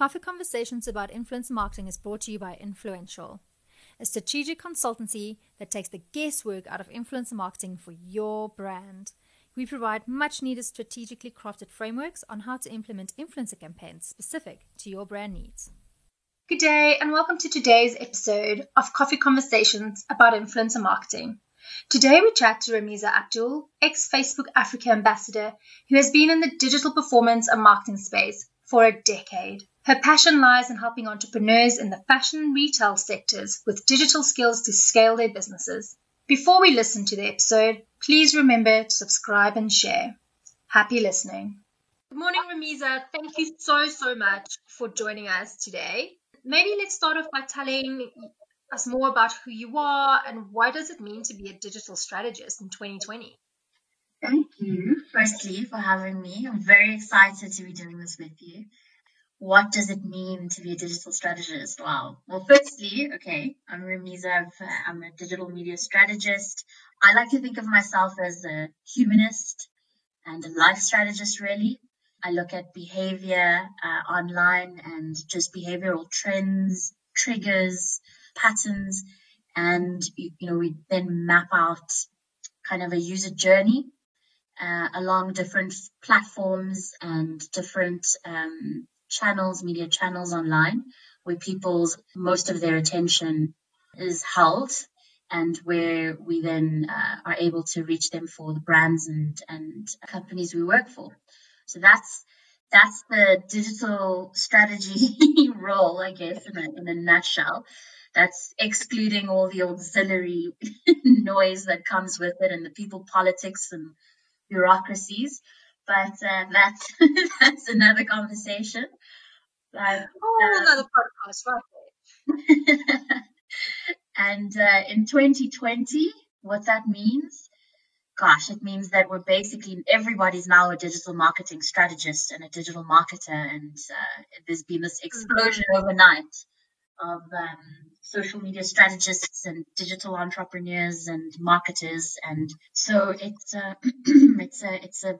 Coffee Conversations about Influencer Marketing is brought to you by Influential, a strategic consultancy that takes the guesswork out of influencer marketing for your brand. We provide much needed strategically crafted frameworks on how to implement influencer campaigns specific to your brand needs. Good day, and welcome to today's episode of Coffee Conversations about Influencer Marketing. Today we chat to Ramiza Abdul, ex Facebook Africa ambassador, who has been in the digital performance and marketing space for a decade. Her passion lies in helping entrepreneurs in the fashion and retail sectors with digital skills to scale their businesses. Before we listen to the episode, please remember to subscribe and share. Happy listening. Good morning, Ramiza. Thank you so, so much for joining us today. Maybe let's start off by telling us more about who you are and what does it mean to be a digital strategist in 2020? Thank you, firstly, for having me. I'm very excited to be doing this with you what does it mean to be a digital strategist? Wow. Well, firstly, okay, I'm Ramiza. I'm a digital media strategist. I like to think of myself as a humanist and a life strategist, really. I look at behavior uh, online and just behavioral trends, triggers, patterns, and you know we then map out kind of a user journey uh, along different platforms and different um, channels, media channels online, where people's most of their attention is held and where we then uh, are able to reach them for the brands and, and companies we work for. So that's that's the digital strategy role, I guess, in a, in a nutshell. That's excluding all the auxiliary noise that comes with it and the people politics and bureaucracies. But uh, that's that's another conversation. Like, oh, uh, another podcast, right? and uh, in 2020, what that means, gosh, it means that we're basically everybody's now a digital marketing strategist and a digital marketer, and uh, there's been this explosion mm-hmm. overnight of um, social media strategists and digital entrepreneurs and marketers, and so it's uh, it's a it's a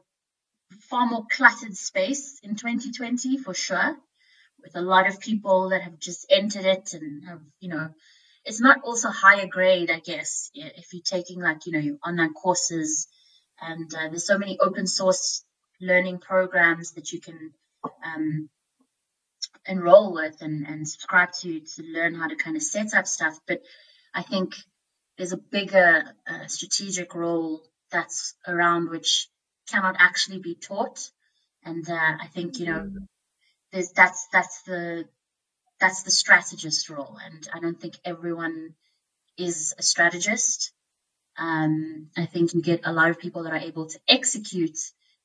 far more cluttered space in 2020 for sure with a lot of people that have just entered it and have, you know, it's not also higher grade, I guess, if you're taking like, you know, your online courses and uh, there's so many open source learning programs that you can um, enroll with and, and subscribe to to learn how to kind of set up stuff. But I think there's a bigger uh, strategic role that's around which cannot actually be taught. And uh, I think, you know, mm. there's, that's, that's the, that's the strategist role. And I don't think everyone is a strategist. Um, I think you get a lot of people that are able to execute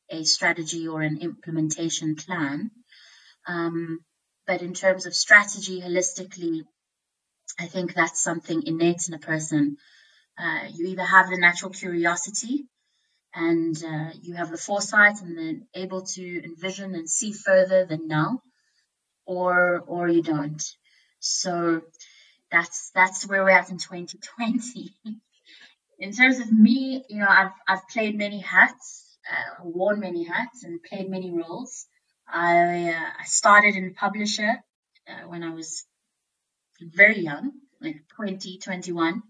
a strategy or an implementation plan. Um, but in terms of strategy holistically, I think that's something innate in a person. Uh, you either have the natural curiosity and uh, you have the foresight and then able to envision and see further than now, or or you don't. So that's that's where we're at in 2020. in terms of me, you know, I've I've played many hats, uh, worn many hats, and played many roles. I uh, I started in publisher uh, when I was very young, like 20, 21,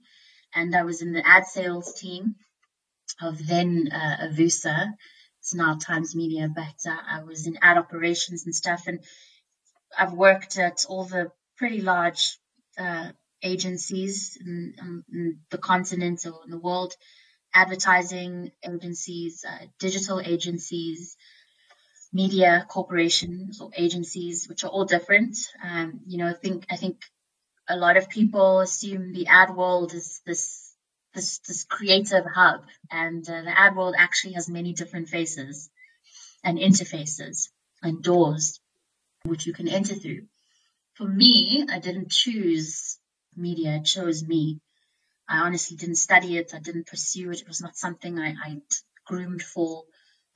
and I was in the ad sales team of then uh, Avusa. It's now Times Media, but uh, I was in ad operations and stuff. And I've worked at all the pretty large uh, agencies in, in, the continent or in the world, advertising agencies, uh, digital agencies, media corporations or agencies, which are all different. Um, you know, I think I think a lot of people assume the ad world is this this, this creative hub. And uh, the ad world actually has many different faces and interfaces and doors which you can enter through. For me, I didn't choose media, it chose me. I honestly didn't study it, I didn't pursue it, it was not something I, I groomed for.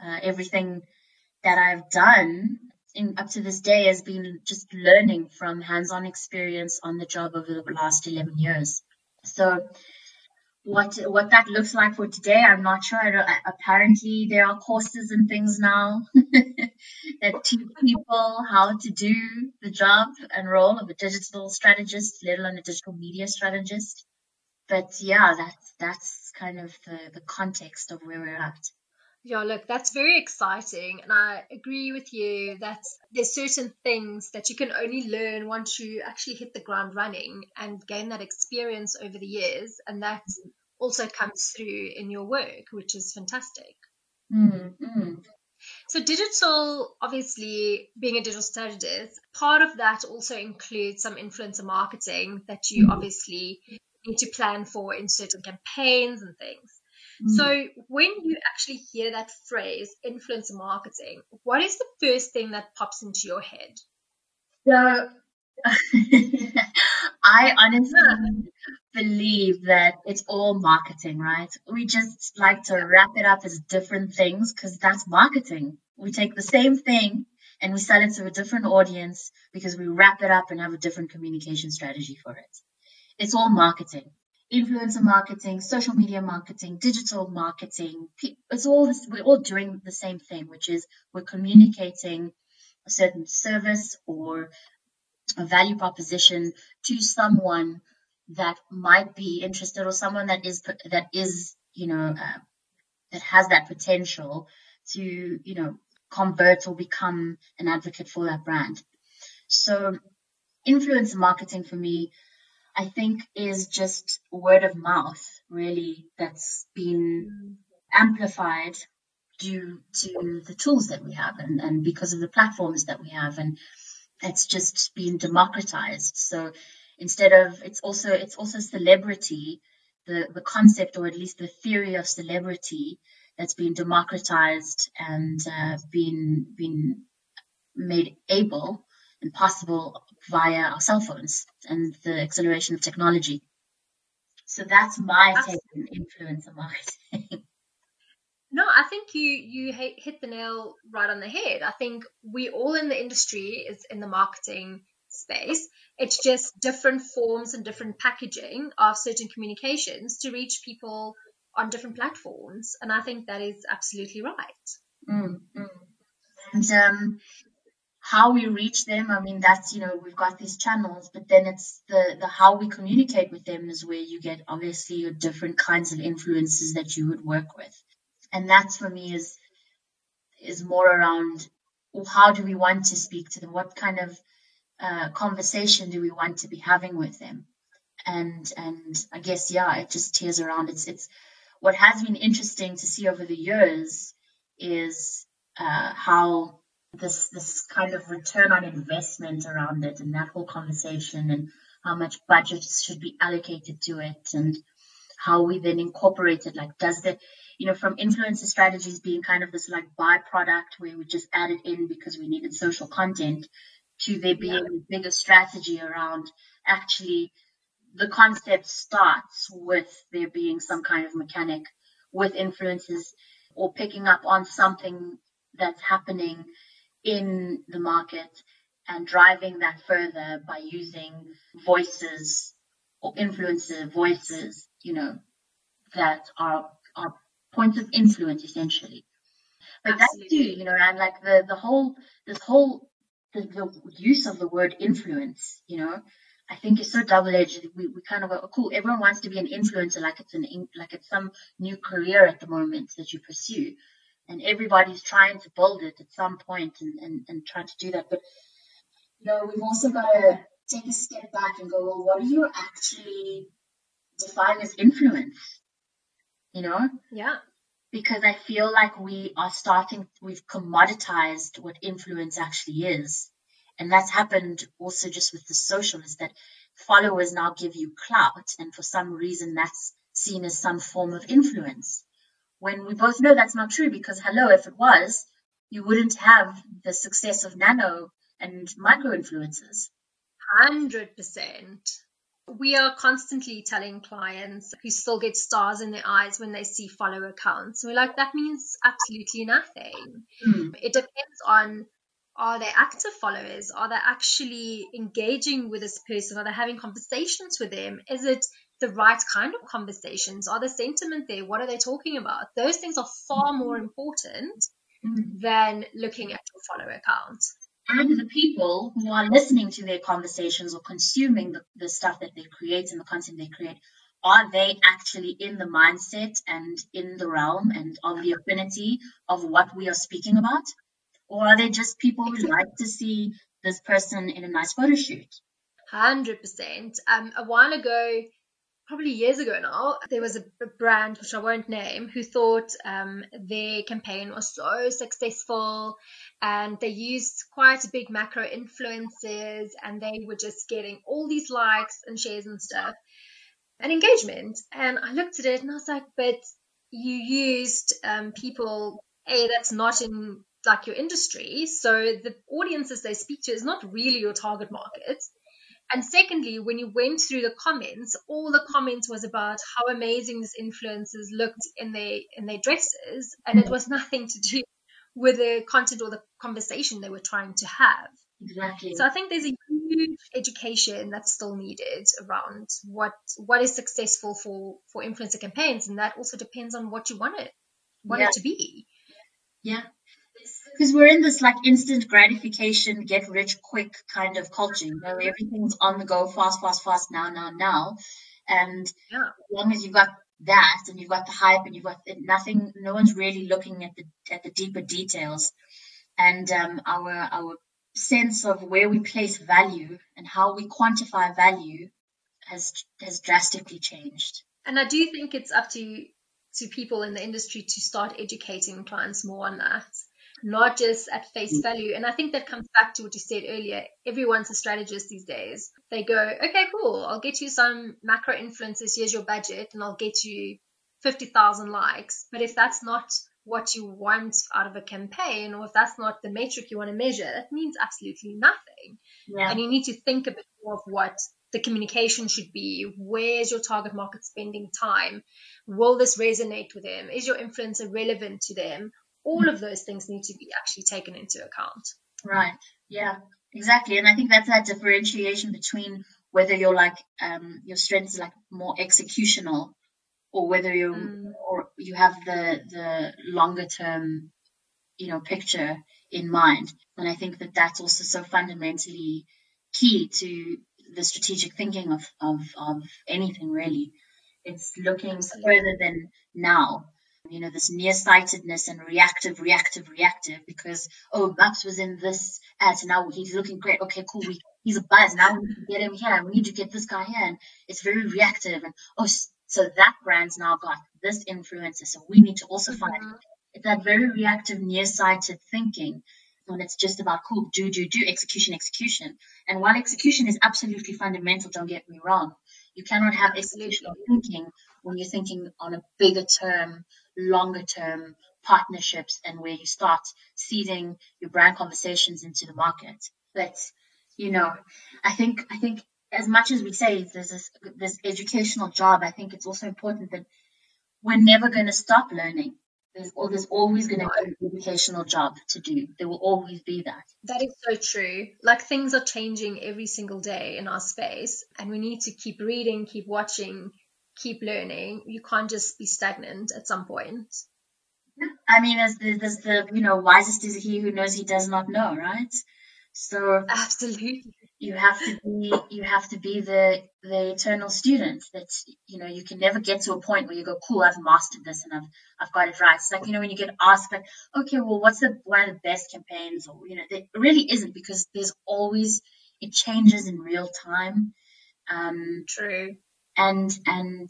Uh, everything that I've done in, up to this day has been just learning from hands on experience on the job over the last 11 years. So what what that looks like for today, I'm not sure. apparently, there are courses and things now that teach people how to do the job and role of a digital strategist, let alone a digital media strategist. But yeah, that's that's kind of the, the context of where we're at. Yeah, look, that's very exciting. And I agree with you that there's certain things that you can only learn once you actually hit the ground running and gain that experience over the years. And that also comes through in your work, which is fantastic. Mm-hmm. So, digital, obviously, being a digital strategist, part of that also includes some influencer marketing that you mm-hmm. obviously need to plan for in certain campaigns and things. Mm. So when you actually hear that phrase, influencer marketing, what is the first thing that pops into your head? So I honestly believe that it's all marketing, right? We just like to wrap it up as different things because that's marketing. We take the same thing and we sell it to a different audience because we wrap it up and have a different communication strategy for it. It's all marketing influencer marketing, social media marketing, digital marketing. It's all this, we're all doing the same thing, which is we're communicating a certain service or a value proposition to someone that might be interested or someone that is that is you know uh, that has that potential to you know convert or become an advocate for that brand. So influencer marketing for me I think is just word of mouth, really, that's been amplified due to the tools that we have and, and because of the platforms that we have. And it's just been democratized. So instead of, it's also, it's also celebrity, the, the concept or at least the theory of celebrity that's been democratized and uh, been, been made able and possible via our cell phones and the acceleration of technology. So that's my take on influencer marketing. No, I think you you hit the nail right on the head. I think we all in the industry is in the marketing space. It's just different forms and different packaging of certain communications to reach people on different platforms, and I think that is absolutely right. Mm, mm. And um, how we reach them i mean that's you know we've got these channels but then it's the the how we communicate with them is where you get obviously your different kinds of influences that you would work with. And that's for me is is more around how do we want to speak to them? What kind of uh, conversation do we want to be having with them? And and i guess yeah it just tears around. It's it's what has been interesting to see over the years is uh, how this this kind of return on investment around it and that whole conversation and how much budget should be allocated to it and how we then incorporate it like does the you know from influencer strategies being kind of this like byproduct where we just added in because we needed social content to there being yeah. a bigger strategy around actually the concept starts with there being some kind of mechanic with influencers or picking up on something that's happening in the market and driving that further by using voices or influencer voices, you know, that are, are points of influence essentially. But Absolutely. that too, you know, and like the, the whole, this whole, the, the use of the word influence, you know, I think is so double edged. We, we kind of go, oh, cool. Everyone wants to be an influencer, like it's an like it's some new career at the moment that you pursue and everybody's trying to build it at some point and, and, and trying to do that. But, you know, we've also got to take a step back and go, well, what do you actually define as influence? You know? Yeah. Because I feel like we are starting, we've commoditized what influence actually is. And that's happened also just with the social is that followers now give you clout. And for some reason, that's seen as some form of influence when we both know that's not true because hello, if it was, you wouldn't have the success of nano and micro influencers. 100%. We are constantly telling clients who still get stars in their eyes when they see follow accounts. We're like, that means absolutely nothing. Mm. It depends on are they active followers? Are they actually engaging with this person? Are they having conversations with them? Is it the right kind of conversations? Are the sentiment there? What are they talking about? Those things are far more important Mm. than looking at your follower account. and the people who are listening to their conversations or consuming the, the stuff that they create and the content they create, are they actually in the mindset and in the realm and of the affinity of what we are speaking about? Or are they just people who like to see this person in a nice photo shoot? Hundred percent. Um, a while ago, probably years ago now, there was a, brand which I won't name who thought um, their campaign was so successful, and they used quite a big macro influencers, and they were just getting all these likes and shares and stuff, and engagement. And I looked at it and I was like, but you used um, people a that's not in like your industry, so the audiences they speak to is not really your target market. And secondly, when you went through the comments, all the comments was about how amazing these influencers looked in their in their dresses, and it mm. was nothing to do with the content or the conversation they were trying to have. Exactly. So I think there's a huge education that's still needed around what what is successful for for influencer campaigns, and that also depends on what you want it want Yeah. it to be. Yeah. Because we're in this like instant gratification, get rich quick kind of culture. You know, everything's on the go, fast, fast, fast, now, now, now. And Yeah. as long as you've got that and you've got the hype and you've got nothing, no one's really looking at the at the deeper details. And um, our our sense of where we place value and how we quantify value has has drastically changed. And I do think it's up to to people in the industry to start educating clients more on that, not just at face mm. value. And I think that comes back to what you said earlier. Everyone's a strategist these days. They go, okay, cool. I'll get you some macro influencers. Here's your budget, and I'll get you fifty thousand likes. But if that's not what you want out of a campaign, or if that's not the metric you want to measure, that means absolutely nothing Yeah. and you need to think a bit more of what the communication should be. Where's your target market spending time? Will this resonate with them? Is your influencer relevant to them? All of those things need to be actually taken into account. Right. Yeah, exactly. And I think that's that differentiation between whether you're like um your strength is like more executional or whether you Mm. or you have the the longer term you know picture in mind. And I think that that's also so fundamentally key to the strategic thinking of of, of anything really. It's looking Absolutely. further than now you know, this nearsightedness and reactive, reactive, reactive because, oh, Maps was in this ad, so now he's looking great. Okay, cool. We, he's a buzz. Now we need to get him here. We need to get this guy here. And it's very reactive. And, oh, so that brand's now got this influencer. So we need to also find Mhm. it's that very reactive, nearsighted thinking when it's just about cool, do, do, do, execution, execution. And while execution is absolutely fundamental, don't get me wrong, you cannot have executional thinking when you're thinking on a bigger term, longer term partnerships and where you start seeding your brand conversations into the market. But, you know, I think, I think as much as we say there's this, this educational job, I think it's also important that we're never going to stop learning. There's, there's always going to be an educational job to do. There will always be that. That is so true. Like things are changing every single day in our space, and we need to keep reading, keep watching, keep learning. You can't just be stagnant at some point. I mean, as the, there's the, you know, wisest is he who knows he does not know, right? So Absolutely. you have to be, you have to be the, the eternal student that, you know, you can never get to a point where you go, cool, I've mastered this and I've, I've got it right. It's like, you know, when you get asked like, okay, well, what's the, one of the best campaigns or, you know, it really isn't because there's always, it changes in real time. Um, True. And and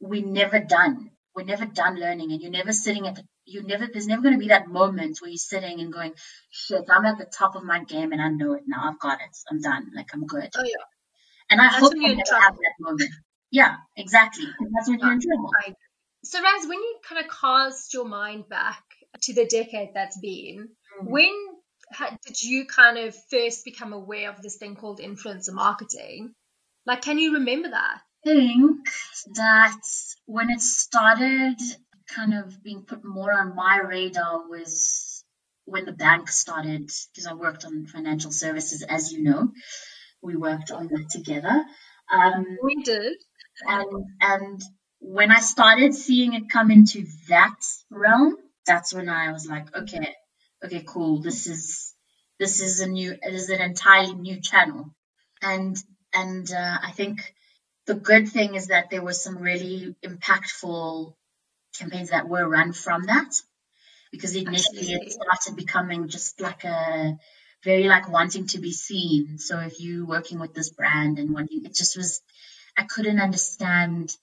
we're never done. We're never done learning, and you're never sitting at the. You never. There's never going to be that moment where you're sitting and going, "Shit, I'm at the top of my game, and I know it now. I've got it. I'm done. Like I'm good." Oh yeah. And I That's hope you're never have that moment. Yeah, exactly. And that's when you're in trouble. So, Raz, when you kind of cast your mind back to the decade that's been, Mm. when ha- did you kind of first become aware of this thing called influencer marketing? Like, can you remember that? Think that when it started kind of being put more on my radar was when the bank started, because I worked on financial services, as you know. We worked on that together. Um, We did. and and when I started seeing it come into that realm, that's when I was like, okay, okay, cool. This is this is a new, it is an entirely new channel, and and uh, I think the good thing is that there were some really impactful campaigns that were run from that, because initially Absolutely. it started becoming just like a very like wanting to be seen. So if you working with this brand and wanting, it just was, I couldn't understand,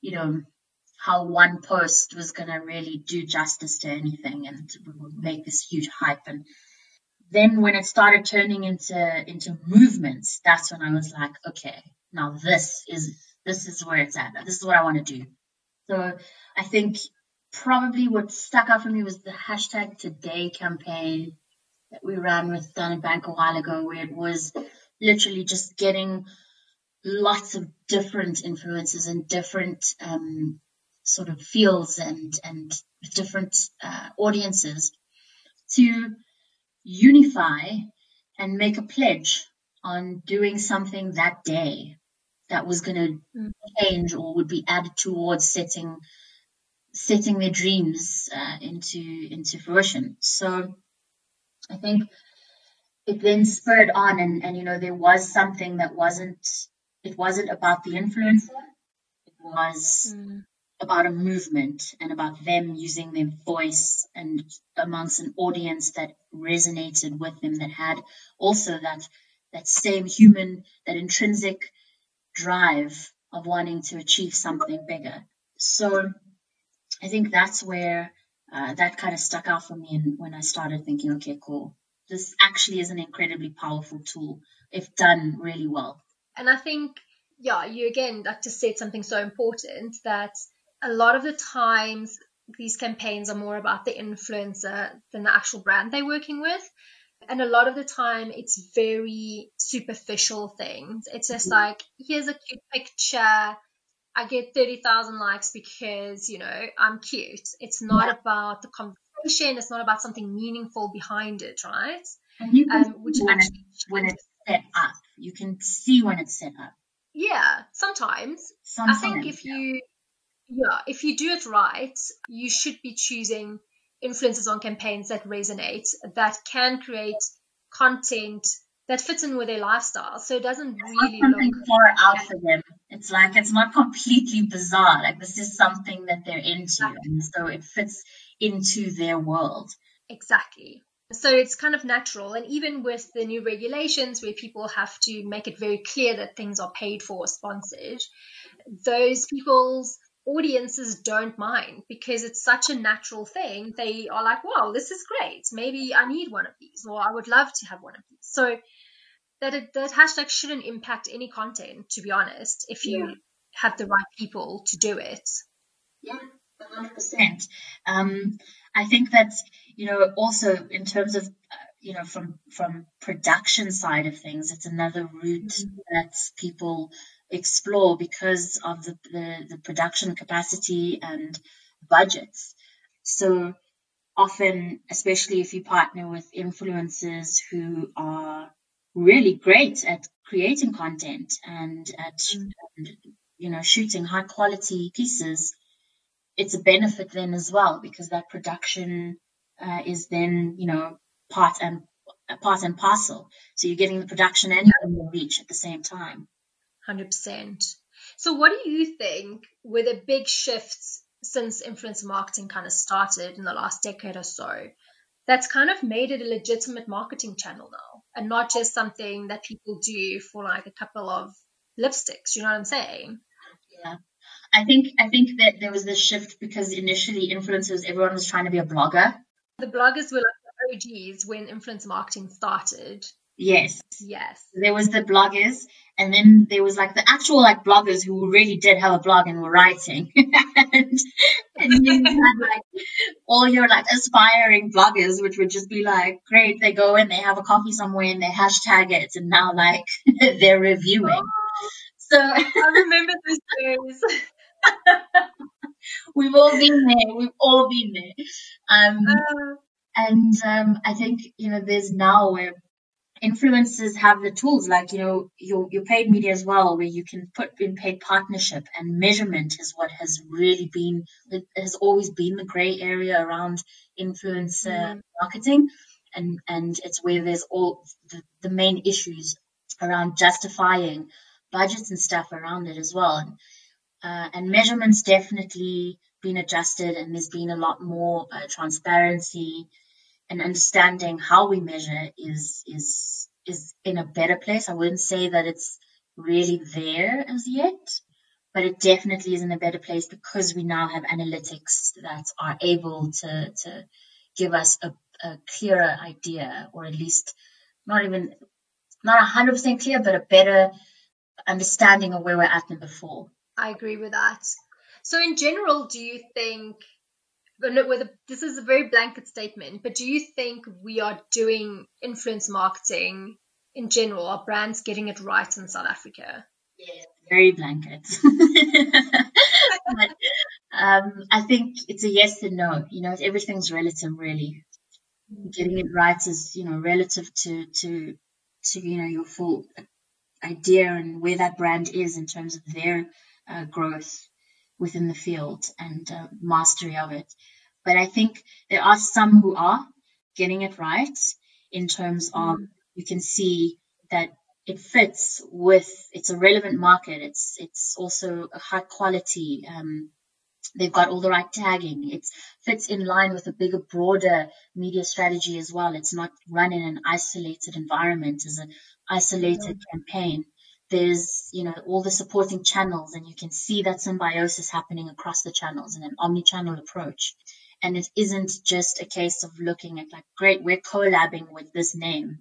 you know, how one post was going to really do justice to anything and make this huge hype. And then when it started turning into, into movements, that's when I was like, okay, now this is, this is where it's at. This is what I want to do. So I think probably what stuck out for me was the hashtag today campaign that we ran with Standard Bank a while ago, where it was literally just getting lots of different influences and different um, sort of fields and and different uh, audiences to unify and make a pledge on doing something that day that was going to mm. change or would be added towards setting setting their dreams uh, into into fruition. So I think it then spurred on and, and you know there was something that wasn't it wasn't about the influencer it was mm. about a movement and about them using their voice and amongst an audience that resonated with them that had also that that same human that intrinsic drive of wanting to achieve something bigger so i think that's where uh, that kind of stuck out for me and when I started thinking, okay, cool, this actually is an incredibly powerful tool if done really well. And I think, yeah, you again like just said something so important that a lot of the times these campaigns are more about the influencer than the actual brand they're working with. And a lot of the time, it's very superficial things. It's just mm-hmm. like, here's a cute picture. I get 30,000 likes because, you know, I'm cute. It's not yeah. about the conversation. It's not about something meaningful behind it, right? And you can um, which when, actually, it, when it's set up. You can see when it's set up. Yeah, sometimes. sometimes I think if yeah. you, yeah, if you do it right, you should be choosing influencers on campaigns that resonate, that can create content that fits in with their lifestyle. So it doesn't it's really something look far out for them. It's like it's not completely bizarre. Like this is something that they're into, exactly. and so it fits into their world. Exactly. So it's kind of natural, and even with the new regulations where people have to make it very clear that things are paid for or sponsored, those people's audiences don't mind because it's such a natural thing. They are like, wow, this is great. Maybe I need one of these, or I would love to have one of these. So that it, that hashtag shouldn't impact any content, to be honest, if you yeah. have the right people to do it. Yeah, 100%. Um, I think that, you know, also in terms of, uh, you know, from, from production side of things, it's another route mm-hmm. that people explore because of the, the, the production capacity and budgets. So often, especially if you partner with influencers who are really great at creating content and at mm. and, you know shooting high quality pieces, it's a benefit then as well because that production uh, is then you know part and part and parcel. So you're getting the production and the reach at the same time. 100%. So, what do you think were the big shifts since influencer marketing kind of started in the last decade or so that's kind of made it a legitimate marketing channel now and not just something that people do for like a couple of lipsticks? You know what I'm saying? Yeah. I think I think that there was this shift because initially influencers everyone was trying to be a blogger. The bloggers were like the OGs when influencer marketing started. Yes. Yes. There was the bloggers and then there was like the actual like bloggers who really did have a blog and were writing. and, and you had like all your like aspiring bloggers, which would just be like, great, they go and they have a coffee somewhere and they hashtag it and now like they're reviewing. So I remember those days. We've all been there. We've all been there. Um, uh, and um, I think, you know, there's now where influencers have the tools like you know your your paid media as well where you can put in paid partnership and measurement is what has really been has always been the gray area around influencer mm. marketing and and it's where there's all the, the main issues around justifying budgets and stuff around it as well and, uh, and measurements definitely been adjusted and there's been a lot more uh, transparency and understanding how we measure is is is in a better place. I wouldn't say that it's really there as yet, but it definitely is in a better place because we now have analytics that are able to to give us a, a clearer idea, or at least not even not hundred percent clear, but a better understanding of where we're at than before. I agree with that. So, in general, do you think whether this is a very blanket statement, but do you think we are doing influence marketing in general? Are brands getting it right in South Africa? Yeah, very blanket. but, um, I think it's a yes and no. You know, everything's relative, really. Getting it right is, you know, relative to to to you know your full idea and where that brand is in terms of their uh, growth within the field and uh, mastery of it. But I think there are some who are getting it right in terms of mm. you can see that it fits with it's a relevant market. It's it's also a high quality. Um, they've got all the right tagging. It fits in line with a bigger, broader media strategy as well. It's not run in an isolated environment as an isolated mm. campaign there's you know all the supporting channels and you can see that symbiosis happening across the channels in an omni-channel approach. And it isn't just a case of looking at like great we're collabing with this name.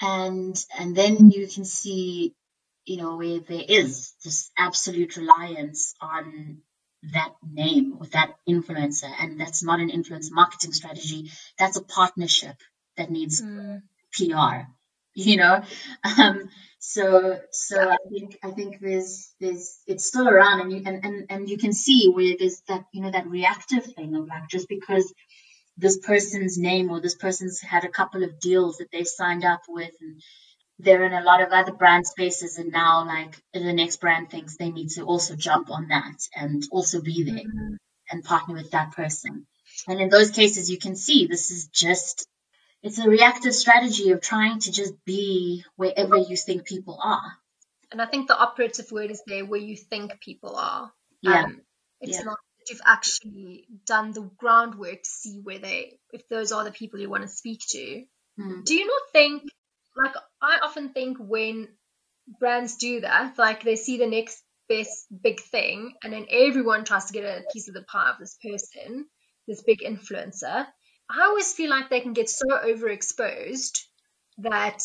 And and then you can see you know where there is this absolute reliance on that name with that influencer. And that's not an influence marketing strategy. That's a partnership that needs mm. pr you know? Um, so so I think I think there's there's it's still around and you and, and, and you can see where there's that you know that reactive thing of like just because this person's name or this person's had a couple of deals that they signed up with and they're in a lot of other brand spaces and now like the next brand thinks they need to also jump on that and also be there mm-hmm. and partner with that person. And in those cases you can see this is just it's a reactive strategy of trying to just be wherever you think people are. And I think the operative word is there where you think people are. Yeah. Um, it's yeah. not that you've actually done the groundwork to see where they, if those are the people you want to speak to. Hmm. Do you not think, like, I often think when brands do that, like they see the next best big thing, and then everyone tries to get a piece of the pie of this person, this big influencer, I always feel like they can get so overexposed that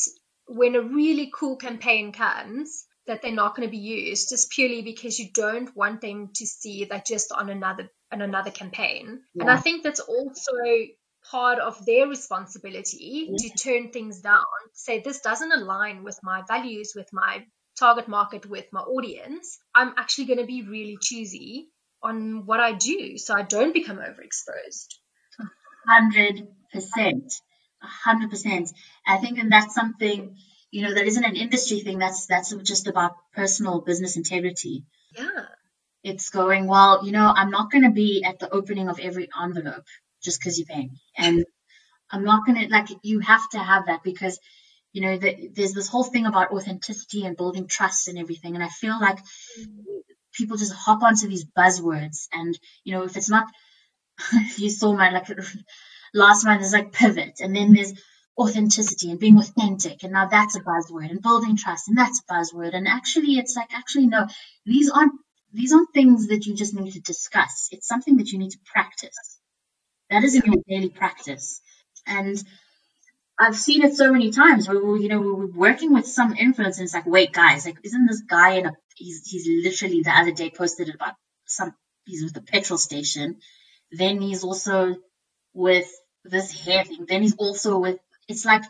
when a really cool campaign comes, that they're not going to be used just purely because you don't want them to see that just on another on another campaign. Yeah. And I think that's also part of their responsibility yeah. to turn things down, say this doesn't align with my values, with my target market, with my audience. I'm actually going to be really choosy on what I do so I don't become overexposed hundred percent, a hundred percent. I think, and that's something you know that isn't an industry thing. That's that's just about personal business integrity. Yeah. It's going well. You know, I'm not going to be at the opening of every envelope just because you're paying, and I'm not going to like. You have to have that because you know the, there's this whole thing about authenticity and building trust and everything, and I feel like. Mm-hmm. People just hop onto these buzzwords, and you know, if it's not you saw my like last month is like pivot and then there's authenticity and being authentic and now that's a buzzword and building trust and that's a buzzword and actually it's like actually no these aren't these aren't things that you just need to discuss it's something that you need to practice that is in your daily practice and I've seen it so many times where we, you know we're working with some influencers. It's like, wait, guys, like, isn't this guy in a? He's he's literally the other day posted about some. He's with the petrol station, then he's also with this hair thing. Then he's also with, it's like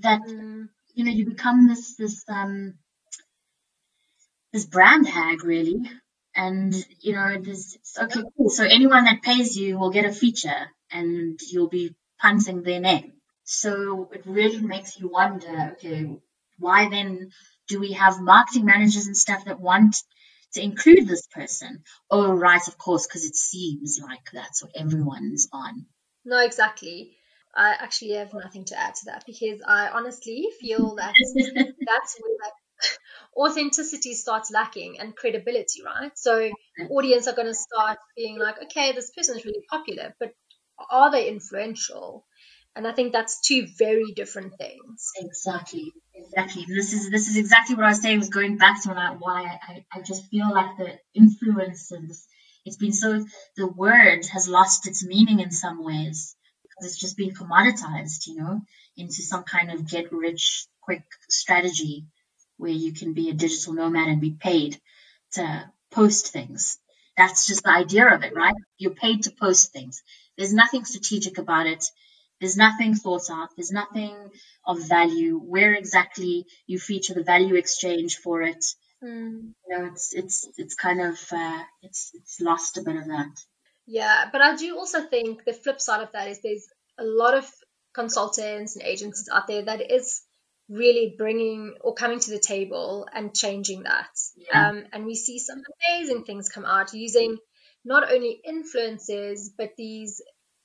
that, mm. you know, you become this, this, um, this brand hag really. And, you know, this, okay, cool. So anyone that pays you will get a feature and you'll be punting their name. So it really makes you wonder, okay, why then do we have marketing managers and stuff that want to include this person? Oh, right, of course, because it seems like that's what everyone's on. No, exactly. I actually have nothing to add to that because I honestly feel that that's where that authenticity starts lacking and credibility, right? So audience are going to start being like, okay, this person is really popular, but are they influential? And I think that's two very different things. Exactly, exactly. This is this is exactly what I was saying. Was going back to why I, I just feel like the influences. It's been so the word has lost its meaning in some ways because it's just been commoditized, you know, into some kind of get rich quick strategy where you can be a digital nomad and be paid to post things. That's just the idea of it, right? You're paid to post things. There's nothing strategic about it. There's nothing thought out. There's nothing of value. Where exactly you feature the value exchange for it. Mm. You know, it's it's it's kind of uh, it's it's lost a bit of that. Yeah, but I do also think the flip side of that is there's a lot of consultants and agencies out there that is really bringing or coming to the table and changing that. Yeah. Um, and we see some amazing things come out using not only influencers, but these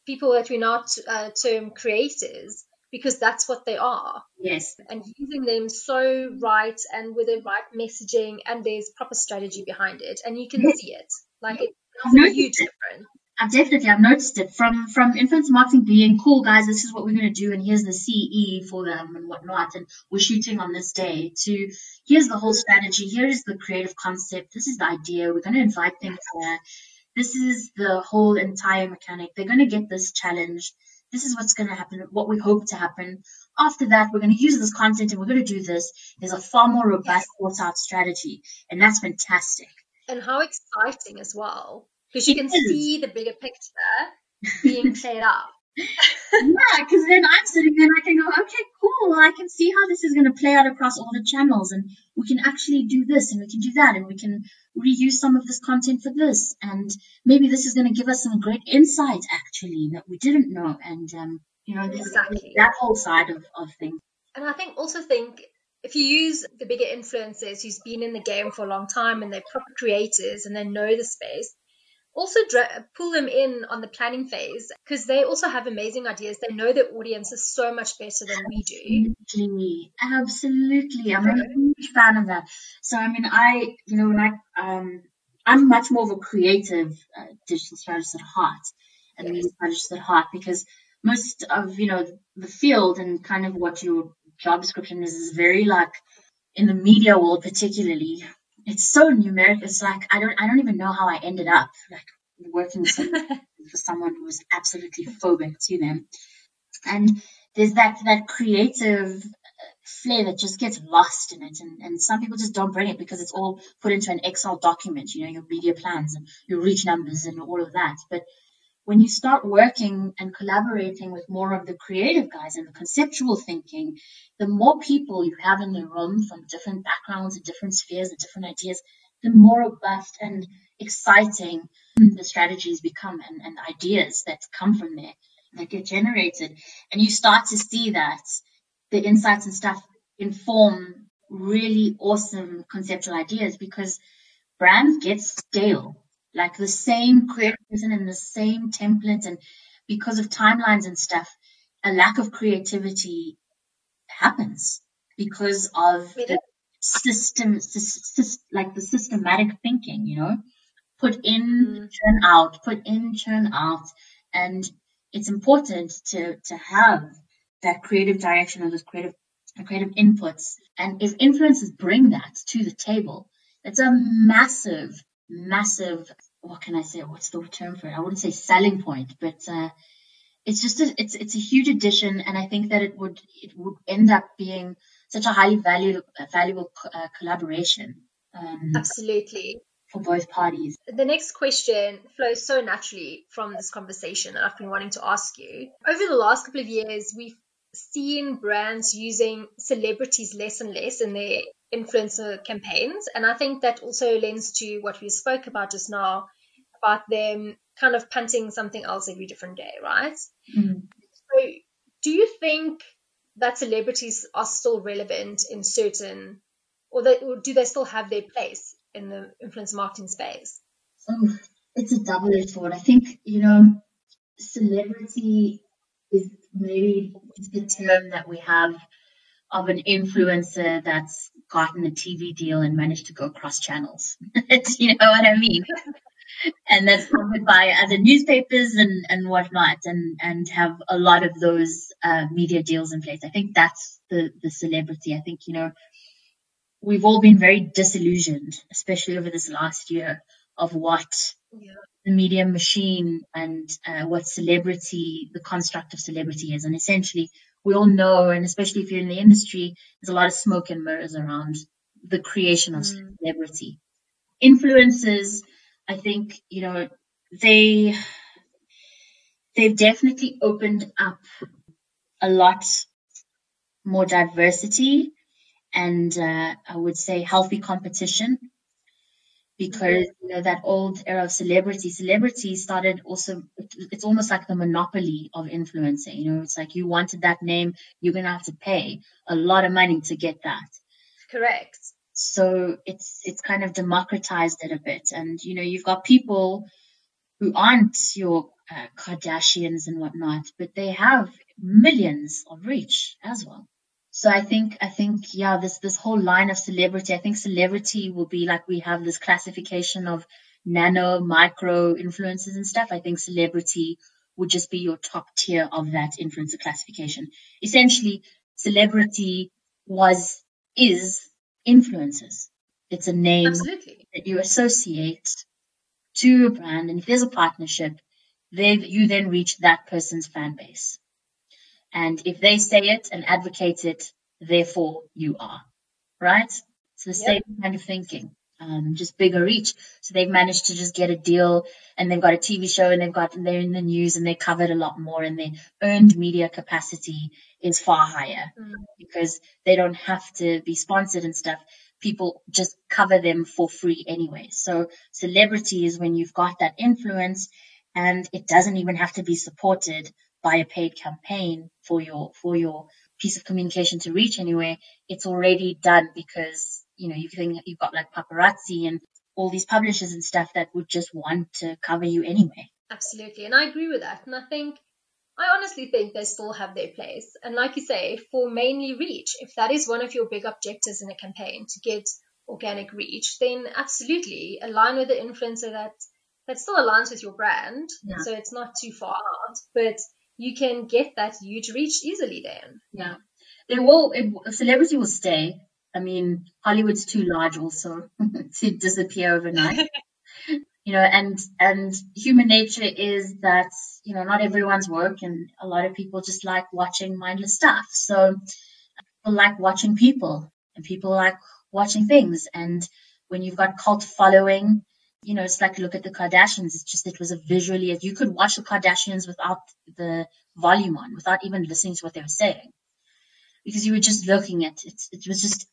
people that we now uh, term creators because that's what they are. Yes. And using them so right and with the right messaging and there's proper strategy behind it and you can yes. see it. Like it's a huge difference. I've definitely I've noticed it from from influencer marketing being cool guys. This is what we're going to do, and here's the CE for them and whatnot, and we're shooting on this day. To here's the whole strategy. Here's the creative concept. This is the idea. We're going to invite them here. This is the whole entire mechanic. They're going to get this challenge. This is what's going to happen. What we hope to happen. After that, we're going to use this content and we're going to do this. There's a far more robust, thought out strategy, and that's fantastic. And how exciting as well because you can see the bigger picture being played out. yeah, because then I'm sitting there and I can go, okay, cool. I can see how this is going to play out across all the channels, and we can actually do this, and we can do that, and we can reuse some of this content for this, and maybe this is going to give us some great insight actually that we didn't know, and um, you know, exactly. that whole side of, of things. And I think also think if you use the bigger influencers who's been in the game for a long time and they're proper creators and they know the space, also dra- pull them in on the planning phase because they also have amazing ideas. They know their audience is so much better than we do. Absolutely, absolutely. I'm a huge fan of that. So I mean, I you know when I um I'm much more of a creative uh, digital strategist at heart and yes. media strategist at heart because most of you know the field and kind of what your job description is is very like in the media world particularly it's so numeric. It's like I don't I don't even know how I ended up like working for someone who was absolutely phobic to them. And there's that that creative uh, flair that just gets lost in it and, and some people just don't bring it because it's all put into an Excel document, you know, your media plans and your reach numbers and all of that. But when you start working and collaborating with more of the creative guys and the conceptual thinking, the more people you have in the room from different backgrounds and different spheres and different ideas, the more robust and exciting the strategies become and, and ideas that come from there that get generated. And you start to see that the insights and stuff inform really awesome conceptual ideas because brands get stale like the same creative person and the same template and because of timelines and stuff a lack of creativity happens because of the system like the systematic thinking you know put in mm. turn out put in turn out and it's important to to have that creative direction or those creative creative inputs and if influencers bring that to the table it's a massive massive what can I say? What's the term for it? I wouldn't say selling point, but uh, it's just a, it's it's a huge addition, and I think that it would it would end up being such a highly valuable valuable uh, collaboration. Um, Absolutely. For both parties. The next question flows so naturally from this conversation that I've been wanting to ask you. Over the last couple of years, we've seen brands using celebrities less and less in their influencer campaigns. And I think that also lends to what we spoke about just now about them kind of punting something else every different day, right? Mm. So do you think that celebrities are still relevant in certain, or, they, or do they still have their place in the influence marketing space? Oh, it's a double-edged sword. I think you know, celebrity is maybe the term that we have of an influencer that's gotten a TV deal and managed to go across channels. you know what I mean? and that's covered by other newspapers and, and whatnot and, and have a lot of those uh, media deals in place. I think that's the, the celebrity. I think, you know, we've all been very disillusioned, especially over this last year, of what yeah. the media machine and uh, what celebrity, the construct of celebrity is. And essentially, we all know, and especially if you're in the industry, there's a lot of smoke and mirrors around the creation of mm. celebrity. Influencers, I think, you know, they, they've definitely opened up a lot more diversity and uh, I would say healthy competition because you know that old era of celebrity celebrity started also it's almost like the monopoly of influencing you know it's like you wanted that name you're going to have to pay a lot of money to get that. Correct. So it's it's kind of democratized it a bit and you know you've got people who aren't your uh, kardashians and whatnot but they have millions of reach as well so I think, I think, yeah, this, this whole line of celebrity, I think celebrity will be like we have this classification of nano, micro influencers and stuff. I think celebrity would just be your top tier of that influencer classification. Essentially, celebrity was, is influencers. It's a name Absolutely. that you associate to a brand. And if there's a partnership, they, you then reach that person's fan base. And if they say it and advocate it, therefore you are, right? It's the yep. same kind of thinking, um, just bigger reach. So they've managed to just get a deal and they've got a TV show and they've got, they're in the news and they're covered a lot more and their earned media capacity is far higher mm. because they don't have to be sponsored and stuff. People just cover them for free anyway. So celebrity is when you've got that influence and it doesn't even have to be supported by a paid campaign for your for your piece of communication to reach anywhere, it's already done because you know you think you've got like paparazzi and all these publishers and stuff that would just want to cover you anyway. Absolutely, and I agree with that. And I think I honestly think they still have their place. And like you say, for mainly reach, if that is one of your big objectives in a campaign to get organic reach, then absolutely align with the influencer that that still aligns with your brand. Yeah. So it's not too far out, but you can get that huge reach easily then. Yeah. It will, it, celebrity will stay. I mean, Hollywood's too large also to disappear overnight. you know, and, and human nature is that, you know, not everyone's work and a lot of people just like watching mindless stuff. So people like watching people and people like watching things. And when you've got cult following, you know, it's like look at the Kardashians. It's just it was a visually you could watch the Kardashians without the volume on, without even listening to what they were saying, because you were just looking at it. It was just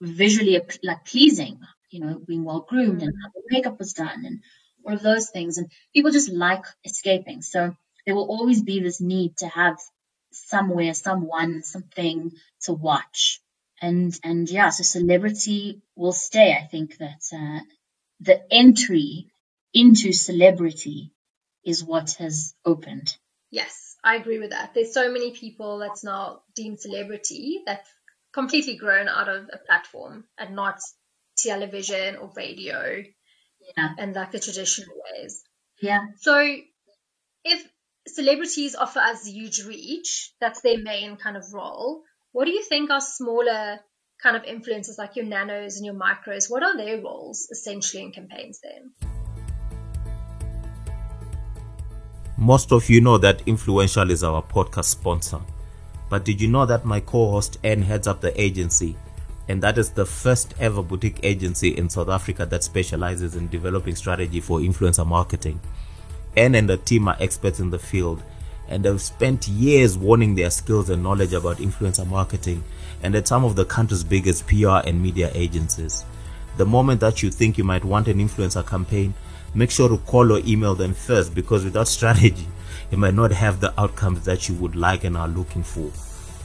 visually like pleasing, you know, being well groomed and how the makeup was done and all of those things. And people just like escaping. So there will always be this need to have somewhere, someone, something to watch. And, and yeah, so celebrity will stay. I think that, uh, the entry into celebrity is what has opened. Yes, I agree with that. There's so many people that's now deemed celebrity that's completely grown out of a platform and not television or radio yeah. and like the traditional ways. Yeah. So if celebrities offer us huge reach, that's their main kind of role, what do you think are smaller kind of influencers like your nanos and your micros, what are their roles essentially in campaigns then? Most of you know that Influential is our podcast sponsor. But did you know that my co host Anne heads up the agency? And that is the first ever boutique agency in South Africa that specializes in developing strategy for influencer marketing. Anne and the team are experts in the field and have spent years warning their skills and knowledge about influencer marketing and at some of the country's biggest PR and media agencies. The moment that you think you might want an influencer campaign, make sure to call or email them first because without strategy, you might not have the outcomes that you would like and are looking for.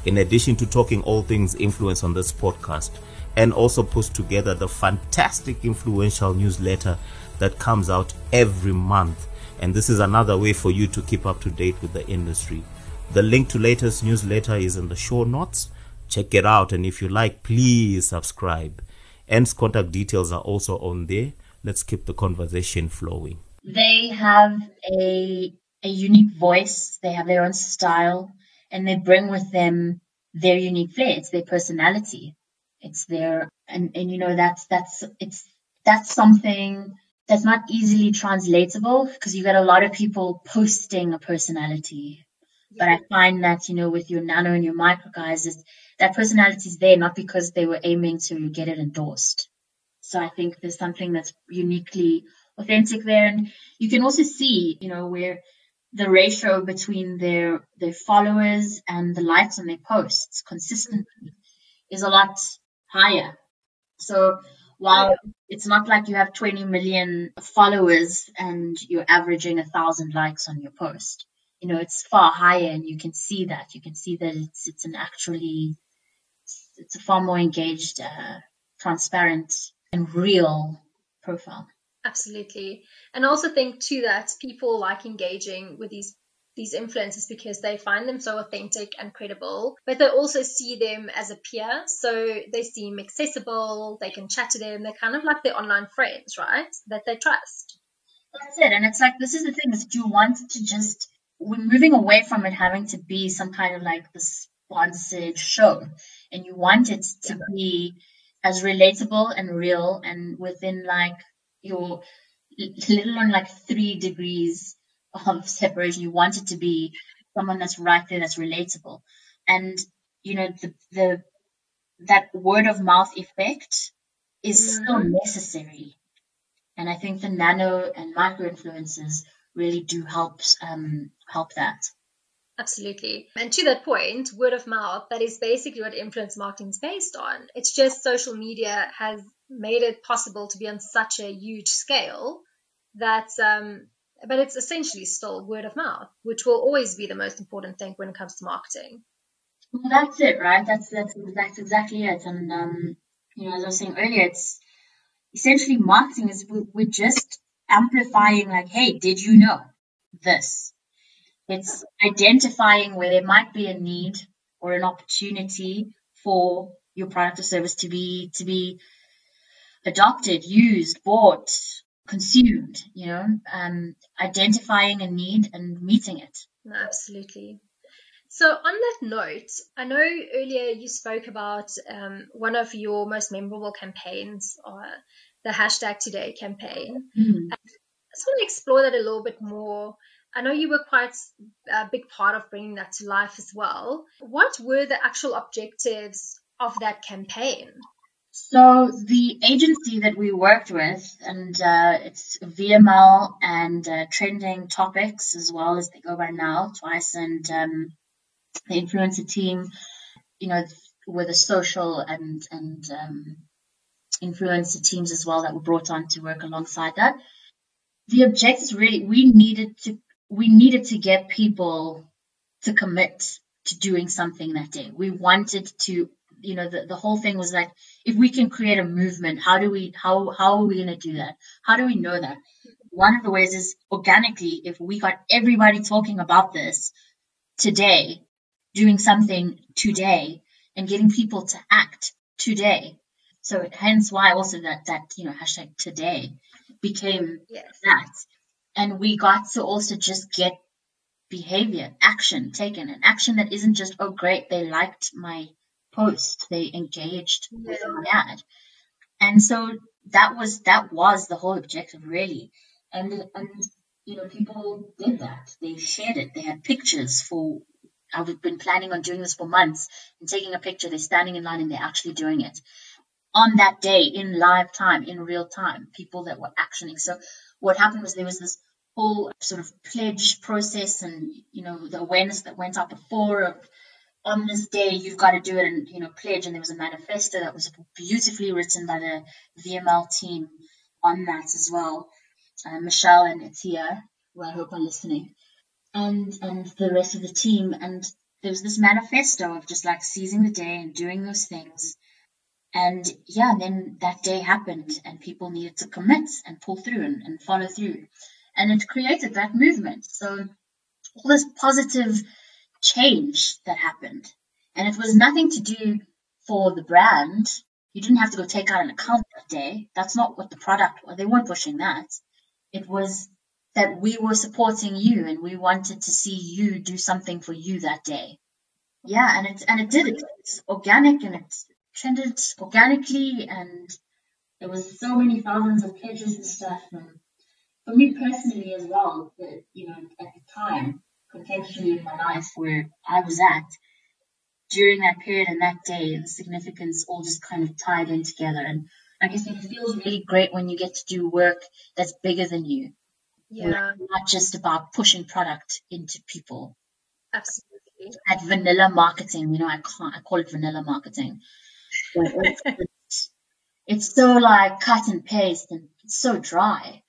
In addition to talking all things influence on this podcast, Anne also post together the fantastic influential newsletter that comes out every month. And this is another way for you to keep up to date with the industry. The link to latest newsletter is in the show notes. Check it out, and if you like, please subscribe. Anne's contact details are also on there. Let's keep the conversation flowing. They have a a unique voice. They have their own style, and they bring with them their unique flair. It's their personality. It's their and and you know that's that's it's that's something that's not easily translatable because you get a lot of people posting a personality. But I find that, you know, with your nano and your micro guys, is that personality is there not because they were aiming to get it endorsed. So I think there's something that's uniquely authentic there. And you can also see, you know, where the ratio between their their followers and the likes on their posts consistently is a lot higher. So while it's not like you have 20 million followers and you're averaging a thousand likes on your post, you know, it's far higher and you can see that. You can see that it's, it's an actually, it's a far more engaged, uh, transparent and real profile. Absolutely. And I also think too that people like engaging with these these influencers because they find them so authentic and credible, but they also see them as a peer. So they seem accessible, they can chat to them, they're kind of like their online friends, right? That they trust. That's it. And it's like, this is the thing is you want to just, we're moving away from it having to be some kind of like the sponsored show. And you want it to yeah. be as relatable and real and within like your little on like three degrees of separation. You want it to be someone that's right there, that's relatable. And, you know, the, the, that word of mouth effect is mm-hmm. still necessary. And I think the nano and micro influences really do help, um, help that. Absolutely. And to that point, word of mouth, that is basically what influence marketing is based on. It's just social media has made it possible to be on such a huge scale that um, but it's essentially still word of mouth, which will always be the most important thing when it comes to marketing. Well, that's it, right? That's that's that's exactly it. And um, you know, as I was saying earlier, it's essentially marketing is we're just amplifying, like, hey, did you know this? It's identifying where there might be a need or an opportunity for your product or service to be to be adopted, used, bought, consumed, you know, um, identifying a need and meeting it. Absolutely. So, on that note, I know earlier you spoke about um, one of your most memorable campaigns, or uh, the hashtag today campaign. Mm-hmm. I just want to explore that a little bit more. I know you were quite a big part of bringing that to life as well. What were the actual objectives of that campaign? So the agency that we worked with, and uh, it's VML and uh, Trending Topics as well as they go by now, twice, and um, the influencer team, you know, with the social and and um, influencer teams as well that were brought on to work alongside that. The objectives really we needed to we needed to get people to commit to doing something that day. We wanted to you know, the, the whole thing was like, if we can create a movement, how do we, how, how are we going to do that? How do we know that? One of the ways is organically, if we got everybody talking about this today, doing something today and getting people to act today. So hence why also that, that, you know, hashtag today became yes. that. And we got to also just get behavior, action taken, an action that isn't just, oh, great, they liked my post. They engaged with my ad. And so that was that was the whole objective really. And and you know, people did that. They shared it. They had pictures for I've been planning on doing this for months and taking a picture, they're standing in line and they're actually doing it. On that day, in live time, in real time, people that were actioning. So what happened was there was this whole sort of pledge process and you know the awareness that went up before of on this day you've got to do it and you know pledge and there was a manifesto that was beautifully written by the VML team on that as well uh, Michelle and Atia, who I hope are listening, and and the rest of the team. And there was this manifesto of just like seizing the day and doing those things. And yeah, and then that day happened, and people needed to commit and pull through and, and follow through, and it created that movement. So all this positive change that happened, and it was nothing to do for the brand. You didn't have to go take out an account that day. That's not what the product was. They weren't pushing that. It was that we were supporting you and we wanted to see you do something for you that day. Yeah, and it and it did it. It's organic and it trended organically and there was so many thousands of pledges and stuff. And for me personally as well, that you know, at the time, contextually in my life where I was at, during that period and that day, the significance all just kind of tied in together. And I guess it feels really great when you get to do work that's bigger than you. Yeah. Not just about pushing product into people. Absolutely. That vanilla marketing, you know, I can't, I call it vanilla marketing. It's, it's, it's so like cut and paste and it's so dry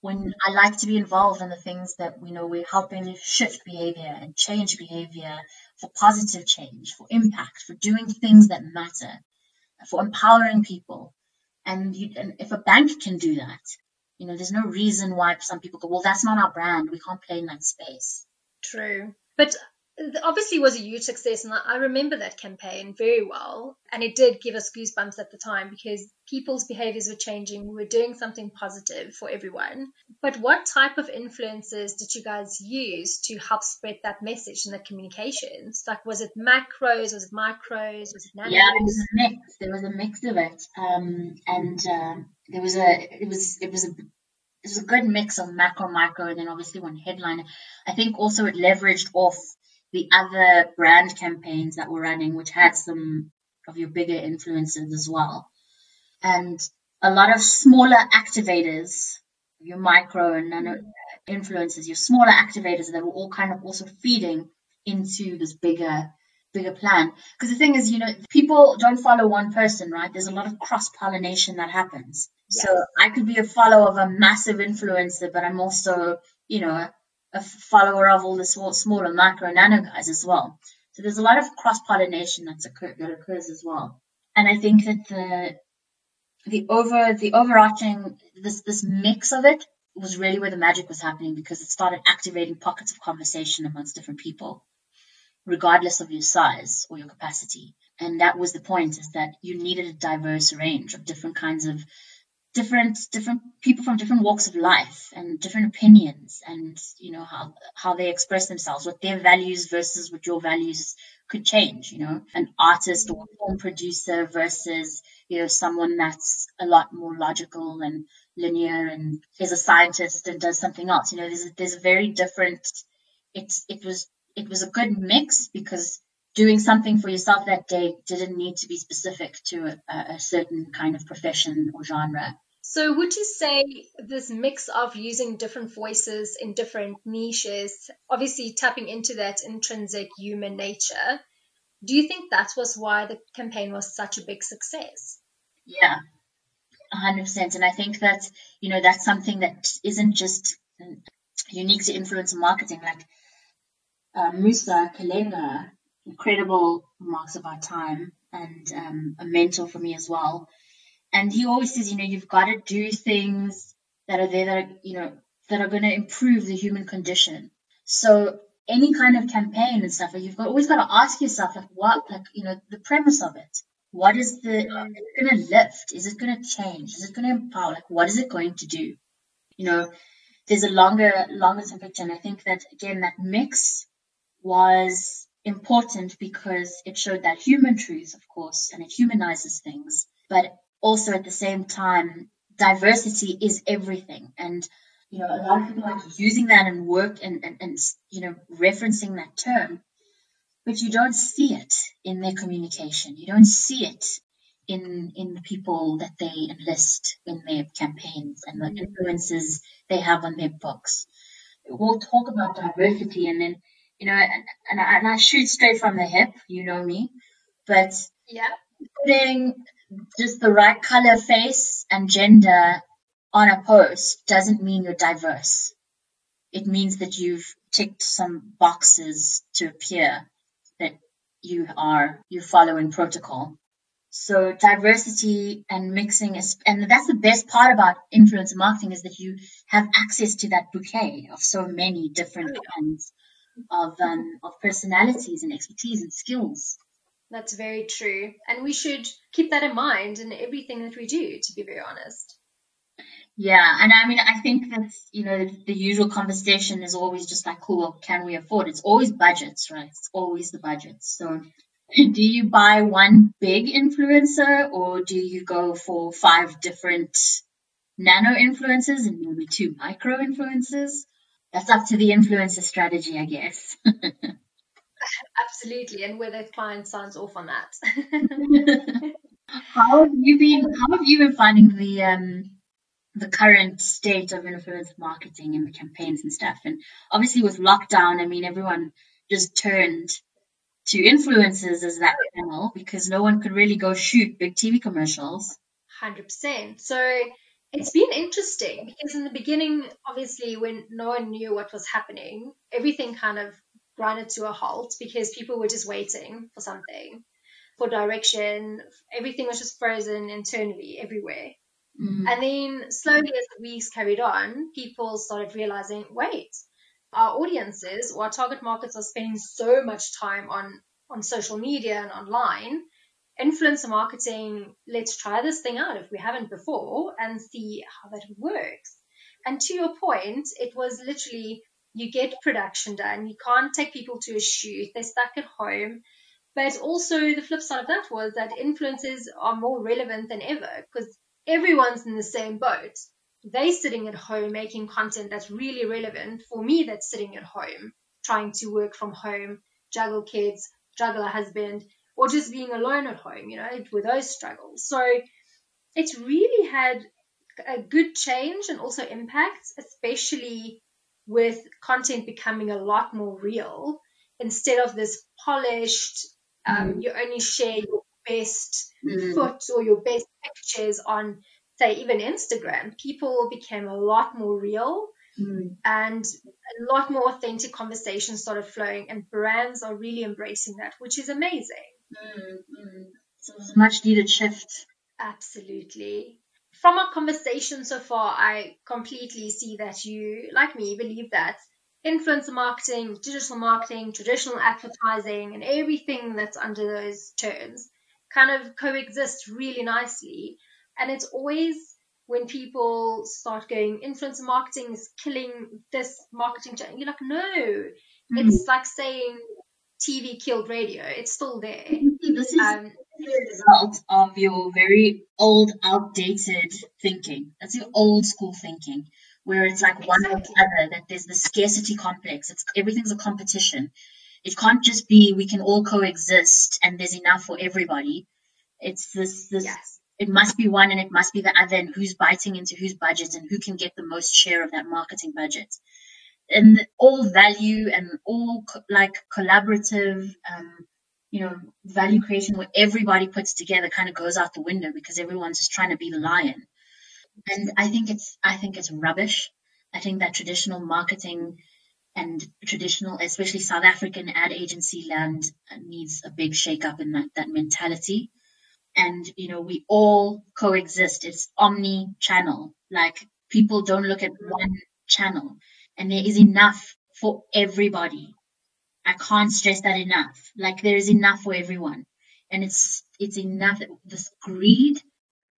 when I like to be involved in the things that we know we're helping shift behavior and change behavior for positive change, for impact, for doing things that matter, for empowering people. And, you, and if a bank can do that, you know, there's no reason why some people go, well, that's not our brand. We can't play in that space. True. But obviously was a huge success and I remember that campaign very well and it did give us goosebumps at the time because people's behaviors were changing we were doing something positive for everyone. But what type of influences did you guys use to help spread that message and the communications like was it macros was it micros was it nanos? yeah it was a mix. There was a mix of it um, and uh, there was a it was it was a it was a good mix of macro micro and then obviously one headline i think also it leveraged off the other brand campaigns that were running, which had some of your bigger influencers as well. And a lot of smaller activators, your micro and nano mm-hmm. influencers, your smaller activators that were all kind of also feeding into this bigger bigger plan. Because the thing is, you know, people don't follow one person, right? There's a lot of cross pollination that happens. Yes. So I could be a follower of a massive influencer, but I'm also, you know, a follower of all the small, smaller macro nano guys as well. So there's a lot of cross pollination that's occur- that occurs as well. And I think that the the over the overarching this this mix of it was really where the magic was happening because it started activating pockets of conversation amongst different people, regardless of your size or your capacity. And that was the point is that you needed a diverse range of different kinds of different different people from different walks of life and different opinions and you know how how they express themselves what their values versus what your values could change you know. An artist or film producer versus you know someone that's a lot more logical and linear and is a scientist and does something else. You know there's there's a very different it's it was it was a good mix because doing something for yourself that day didn't need to be specific to a, a, certain kind of profession or genre. So, would you say this mix of using different voices in different niches, obviously tapping into that intrinsic human nature, do you think that was why the campaign was such a big success? Yeah, 100%. And I think that, you know, that's something that isn't just unique to influencer marketing. Like uh, Musa Kalenga incredible marks of our time and um, a mentor for me as well. And he always says, you know, you've got to do things that are there that are, you know, that are going to improve the human condition. So any kind of campaign and stuff, like you've got, always got to ask yourself, like, what, like, you know, the premise of it. What is the, is it going to lift? Is it going to change? Is it going to empower? Like, what is it going to do? You know, there's a longer, longer term picture. And I think that, again, that mix was important because it showed that human truth, of course, and it humanizes things. But also at the same time, diversity is everything. And, you know, a lot of people like using that in work and, and, and, you know, referencing that term, but you don't see it in their communication. You don't see it in, in the people that they enlist in their campaigns and the influences they have on their books. We'll talk about diversity and then you know, and, and, I, and I shoot straight from the hip, you know me, but yeah, putting just the right color, face, and gender on a post doesn't mean you're diverse. It means that you've ticked some boxes to appear that you are, you follow in protocol. So diversity and mixing is, and that's the best part about influencer marketing is that you have access to that bouquet of so many different oh, kinds of um, of personalities and expertise and skills. That's very true, and we should keep that in mind in everything that we do. To be very honest. Yeah, and I mean, I think that's you know the, the usual conversation is always just like, cool, well, can we afford? It's always budgets, right? It's always the budgets. So do you buy one big influencer or do you go for five different nano influencers and maybe two micro influencers? That's up to the influencer strategy, I guess. Absolutely, and whether the client signs off on that. how have you been? How have you been finding the um, the current state of influencer marketing and the campaigns and stuff? And obviously, with lockdown, I mean, everyone just turned to influencers as that channel because no one could really go shoot big TV commercials. 100%. So it's been interesting because in the beginning, obviously, when no one knew what was happening, everything kind of grinded to a halt because people were just waiting for something, for direction. Everything was just frozen internally everywhere. Mm-hmm. And then slowly, as the weeks carried on, people started realizing wait, our audiences or our target markets are spending so much time on on social media and online influencer marketing let's try this thing out if we haven't before and see how that works. And to your point it was literally you get production done. You can't take people to a shoot. They're stuck at home. But also the flip side of that was that influencers are more relevant than ever because everyone's in the same boat. They're sitting at home making content that's really relevant for me that's sitting at home trying to work from home, juggle kids, juggle a husband, or just being alone at home, you know, with those struggles. So it's really had a good change and also impacts, especially with content becoming a lot more real instead of this polished, um, mm. you only share your best mm. foot or your best pictures on say even Instagram, people became a lot more real mm. and a lot more authentic conversations started flowing and brands are really embracing that, which is amazing. Mm, So it was a much needed shift. Absolutely. From our conversation so far, I completely see that you, like me, believe that influencer marketing, digital marketing, traditional advertising, and everything that's under those terms kind of coexist really nicely and it's always when people start going, influencer marketing is killing this marketing channel. You're like, no, mm-hmm. it's like saying TV killed radio. It's still there. This is um, the result of your very old, outdated thinking. That's your old school thinking, where it's like one or the other. That there's the scarcity complex. It's everything's a competition. It can't just be we can all coexist and there's enough for everybody. It's this this yes it must be one and it must be the other and who's biting into whose budget and who can get the most share of that marketing budget and all value and all co- like collaborative um, you know value creation where everybody puts together kind of goes out the window because everyone's just trying to be the lion. And i think it's i think it's rubbish. I think that traditional marketing and traditional especially south african ad agency land needs a big shake up in that that mentality. And you know we all coexist. It's omni channel like people don't look at one channel and there is enough for everybody. I can't stress that enough. Like there is enough for everyone. And it's it's enough this greed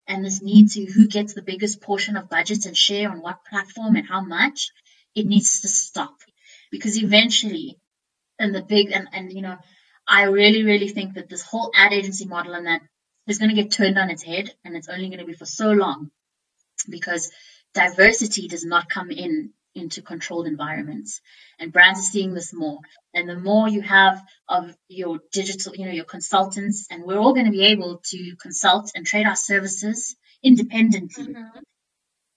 and this need to who gets the biggest portion of budgets and share on what platform and how much it needs to stop. Because eventually and the big and, and you know I really, really think that this whole ad agency model and that is going to get turned on its head and it's only going to be for so long because diversity does not come in into controlled environments. And brands are seeing this more. And the more you have of your digital you know your consultants and we're all going to be able to consult and trade our services independently. Mm-hmm.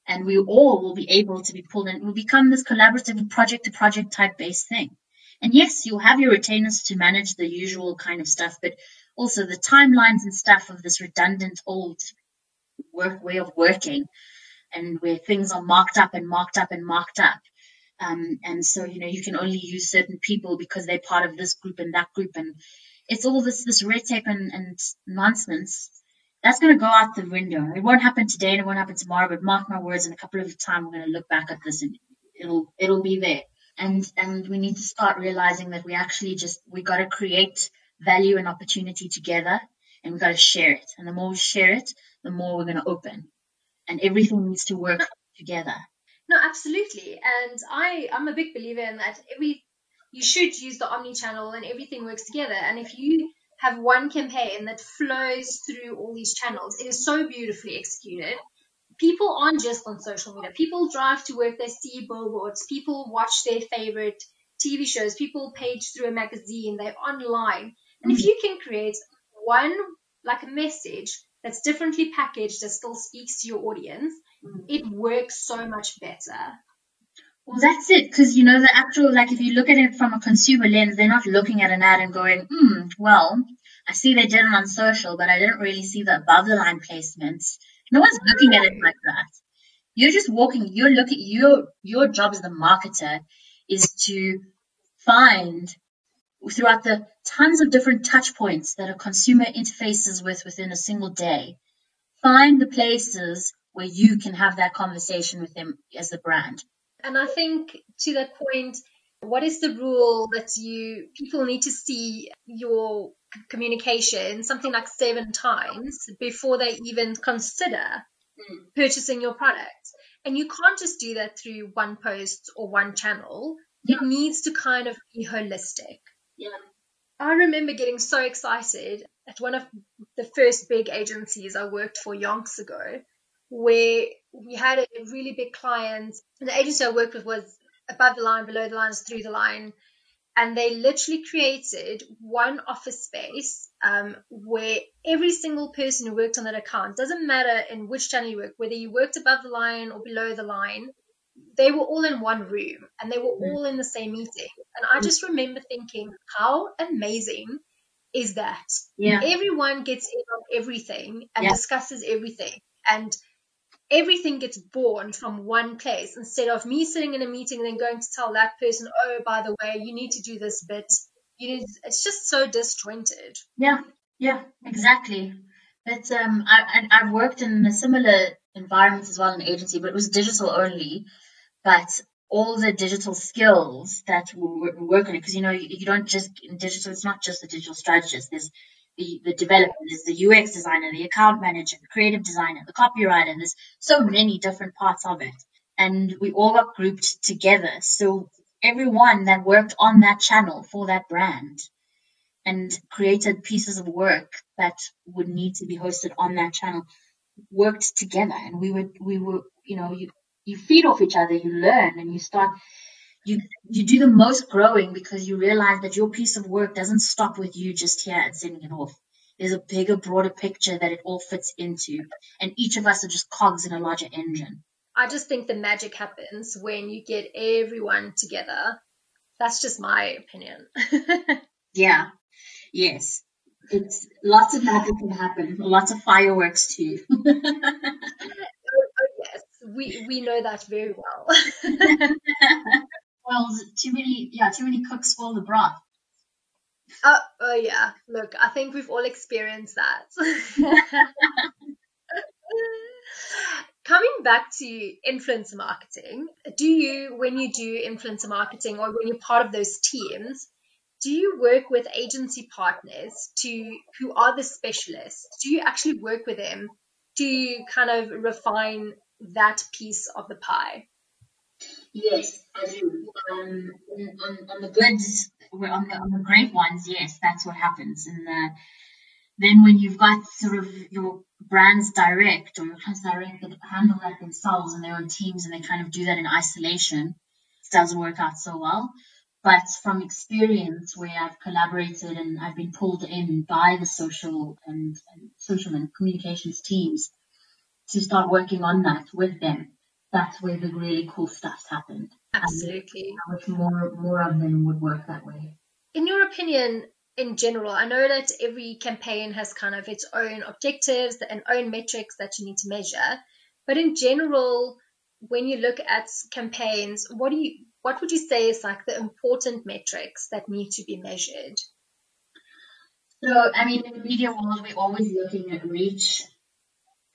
and we all will be able to be pulled in. We'll become this collaborative project to project type based thing. And yes you'll have your retainers to manage the usual kind of stuff but also the timelines and stuff of this redundant old work way of working and where things are marked up and marked up and marked up. Um, and so, you know, you can only use certain people because they're part of this group and that group. And it's all this, this red tape and, and nonsense. That's going to go out the window. It won't happen today and it won't happen tomorrow, but mark my words, in a couple of time, we're going to look back at this and it'll, it'll be there. And, and we need to start realizing that we actually just, we got to create value and opportunity together and we got to share it. And the more we share it, the more we're going to open and everything needs to work together. No, absolutely. And I, I'm a big believer in that every you should use the omni channel and everything works together. And if you have one campaign that flows through all these channels, it is so beautifully executed. People aren't just on social media. People drive to work, they see billboards, people watch their favorite TV shows, people page through a magazine, they're online. And if mm. you can create one like a message that's differently packaged that still speaks to your audience, it works so much better. Well, that's it. Because, you know, the actual, like, if you look at it from a consumer lens, they're not looking at an ad and going, hmm, well, I see they did it on social, but I didn't really see the above the line placements. No one's looking at it like that. You're just walking, you're looking, your, your job as the marketer is to find throughout the tons of different touch points that a consumer interfaces with within a single day, find the places where you can have that conversation with them as the brand. And I think to that point, what is the rule that you people need to see your communication something like seven times before they even consider mm. purchasing your product? And you can't just do that through one post or one channel. Yeah. It needs to kind of be holistic. I remember getting so excited at one of the first big agencies I worked for yonks ago, where we had a really big client. The agency I worked with was above the line, below the line, through the line. And they literally created one office space um, where every single person who worked on that account, doesn't matter in which channel you work, whether you worked above the line or below the line, they were all in one room and they were mm. all in the same meeting. And I just remember thinking, how amazing is that? Yeah. Everyone gets in on everything and yeah. discusses everything. And everything gets born from one place instead of me sitting in a meeting and then going to tell that person, oh, by the way, you need to do this bit. You need, it's just so disjointed. Yeah, yeah, exactly. But um, I, I, I've worked in a similar environment as well in agency, but it was digital only but all the digital skills that we work on it, because you know, you, don't just digital, it's not just the digital strategist. There's the, the developer, there's the UX designer, the account manager, the creative designer, the copywriter. and There's so many different parts of it. And we all got grouped together. So everyone that worked on that channel for that brand and created pieces of work that would need to be hosted on that channel worked together. And we would, we were, you know, you, you feed off each other, you learn and you start you you do the most growing because you realize that your piece of work doesn't stop with you just here and sending it off. There's a bigger, broader picture that it all fits into, and each of us are just cogs in a larger engine. I just think the magic happens when you get everyone together. That's just my opinion. yeah. Yes. It's lots of magic can happen. Lots of fireworks too. we we know that very well. well, too many, yeah, too many cooks spoil the broth. Oh, oh yeah. Look, I think we've all experienced that. Coming back to influencer marketing, do you, when you do influencer marketing or when you're part of those teams, do you work with agency partners to who are the specialists? Do you actually work with them to kind of refine that piece of the pie? Yes, I do. Um, on, on the goods, on the, on the great ones, yes, that's what happens. And the, then when you've got sort of your brands direct or your clients direct that handle that themselves and their own teams and they kind of do that in isolation, it doesn't work out so well. But from experience where I've collaborated and I've been pulled in by the social and, and social and communications teams, to start working on that with them. That's where the really cool stuff's happened. Absolutely. I wish more more of them would work that way. In your opinion, in general, I know that every campaign has kind of its own objectives and own metrics that you need to measure. But in general, when you look at campaigns, what do you what would you say is like the important metrics that need to be measured? So, I mean, in the media world, we're always looking at reach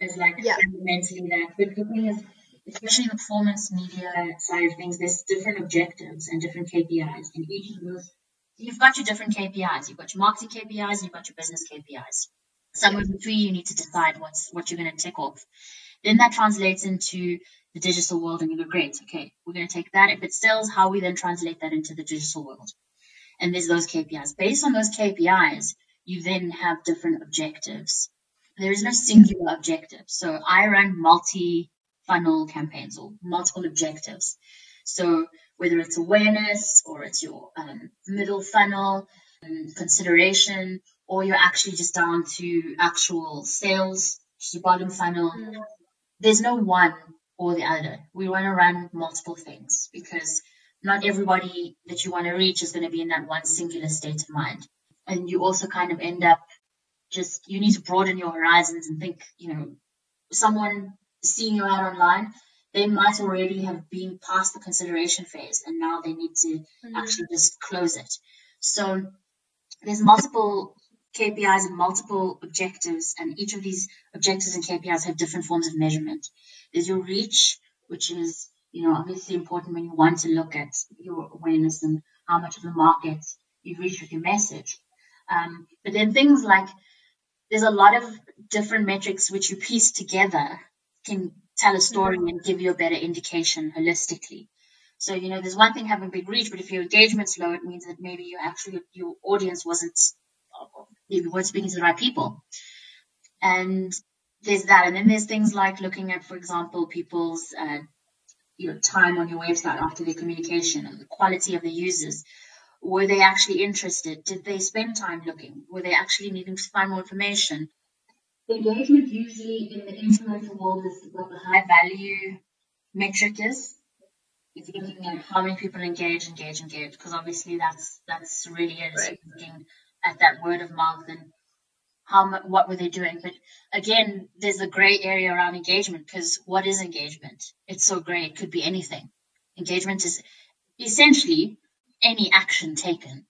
as like yeah. fundamentally that. But the thing is, especially in the performance media side of things, there's different objectives and different KPIs. And each of those, you've got your different KPIs. You've got your marketing KPIs and you've got your business KPIs. Somewhere between, you need to decide what's what you're going to tick off. Then that translates into the digital world, and you go, great, okay, we're going to take that. If it sells, how we then translate that into the digital world. And there's those KPIs. Based on those KPIs, you then have different objectives. There is no singular objective. So I run multi funnel campaigns or multiple objectives. So whether it's awareness or it's your um, middle funnel um, consideration, or you're actually just down to actual sales, your bottom funnel, mm. there's no one or the other. We want to run multiple things because not everybody that you want to reach is going to be in that one singular state of mind. And you also kind of end up just, you need to broaden your horizons and think, you know, someone seeing you out online, they might already have been past the consideration phase and now they need to mm-hmm. actually just close it. So there's multiple KPIs and multiple objectives, and each of these objectives and KPIs have different forms of measurement. There's your reach, which is, you know, obviously important when you want to look at your awareness and how much of the market you've reached with your message. Um, but then things like there's a lot of different metrics which you piece together can tell a story mm-hmm. and give you a better indication holistically. So, you know, there's one thing having big reach, but if your engagement's low, it means that maybe you actually, your audience wasn't, you weren't speaking to the right people. And there's that. And then there's things like looking at, for example, people's, uh, you know, time on your website after their communication and the quality of the users. Were they actually interested? Did they spend time looking? Were they actually needing to find more information? Engagement usually in the influencer world is what the high value metric is. It's looking at how many people engage, engage, engage, because obviously that's that's really it. Right. Looking at that word of mouth and how what were they doing. But again, there's a gray area around engagement because what is engagement? It's so gray. It could be anything. Engagement is essentially any action taken,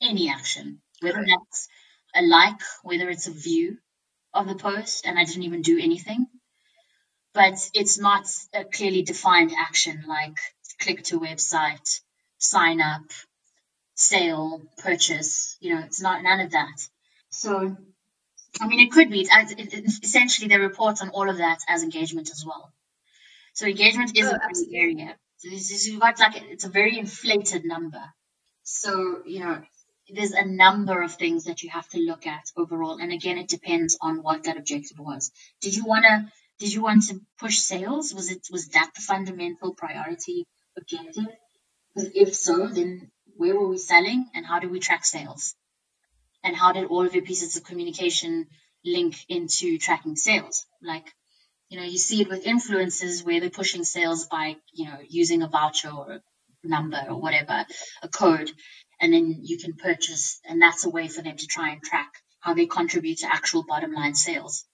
any action, whether that's a like, whether it's a view of the post, and I didn't even do anything. But it's not a clearly defined action like click to website, sign up, sale, purchase. You know, it's not none of that. So I mean, it could be. It, it, essentially, they report on all of that as engagement as well. So engagement is oh, a big area. This is, you've like it's a very inflated number. So you know, there's a number of things that you have to look at overall. And again, it depends on what that objective was. Did you want to? Did you want to push sales? Was it was that the fundamental priority objective? If so, then where were we selling and how do we track sales? and how did all of your pieces of communication link into tracking sales? Like, you know, you see it with influencers where they're pushing sales by, you know, using a voucher or a number or whatever, a code, and then you can purchase, and that's a way for them to try and track how they contribute to actual bottom line sales.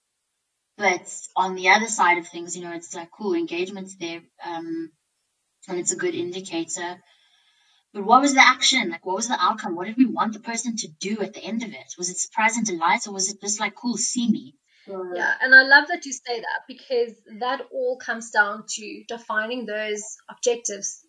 But on the other side of things, you know, it's like cool engagement's there, um, and it's a good indicator but what was the action? Like, what was the outcome? What did we want the person to do at the end of it? Was it surprise and delight, or was it just like, cool, see me? Yeah, and I love that you say that because that all comes down to defining those objectives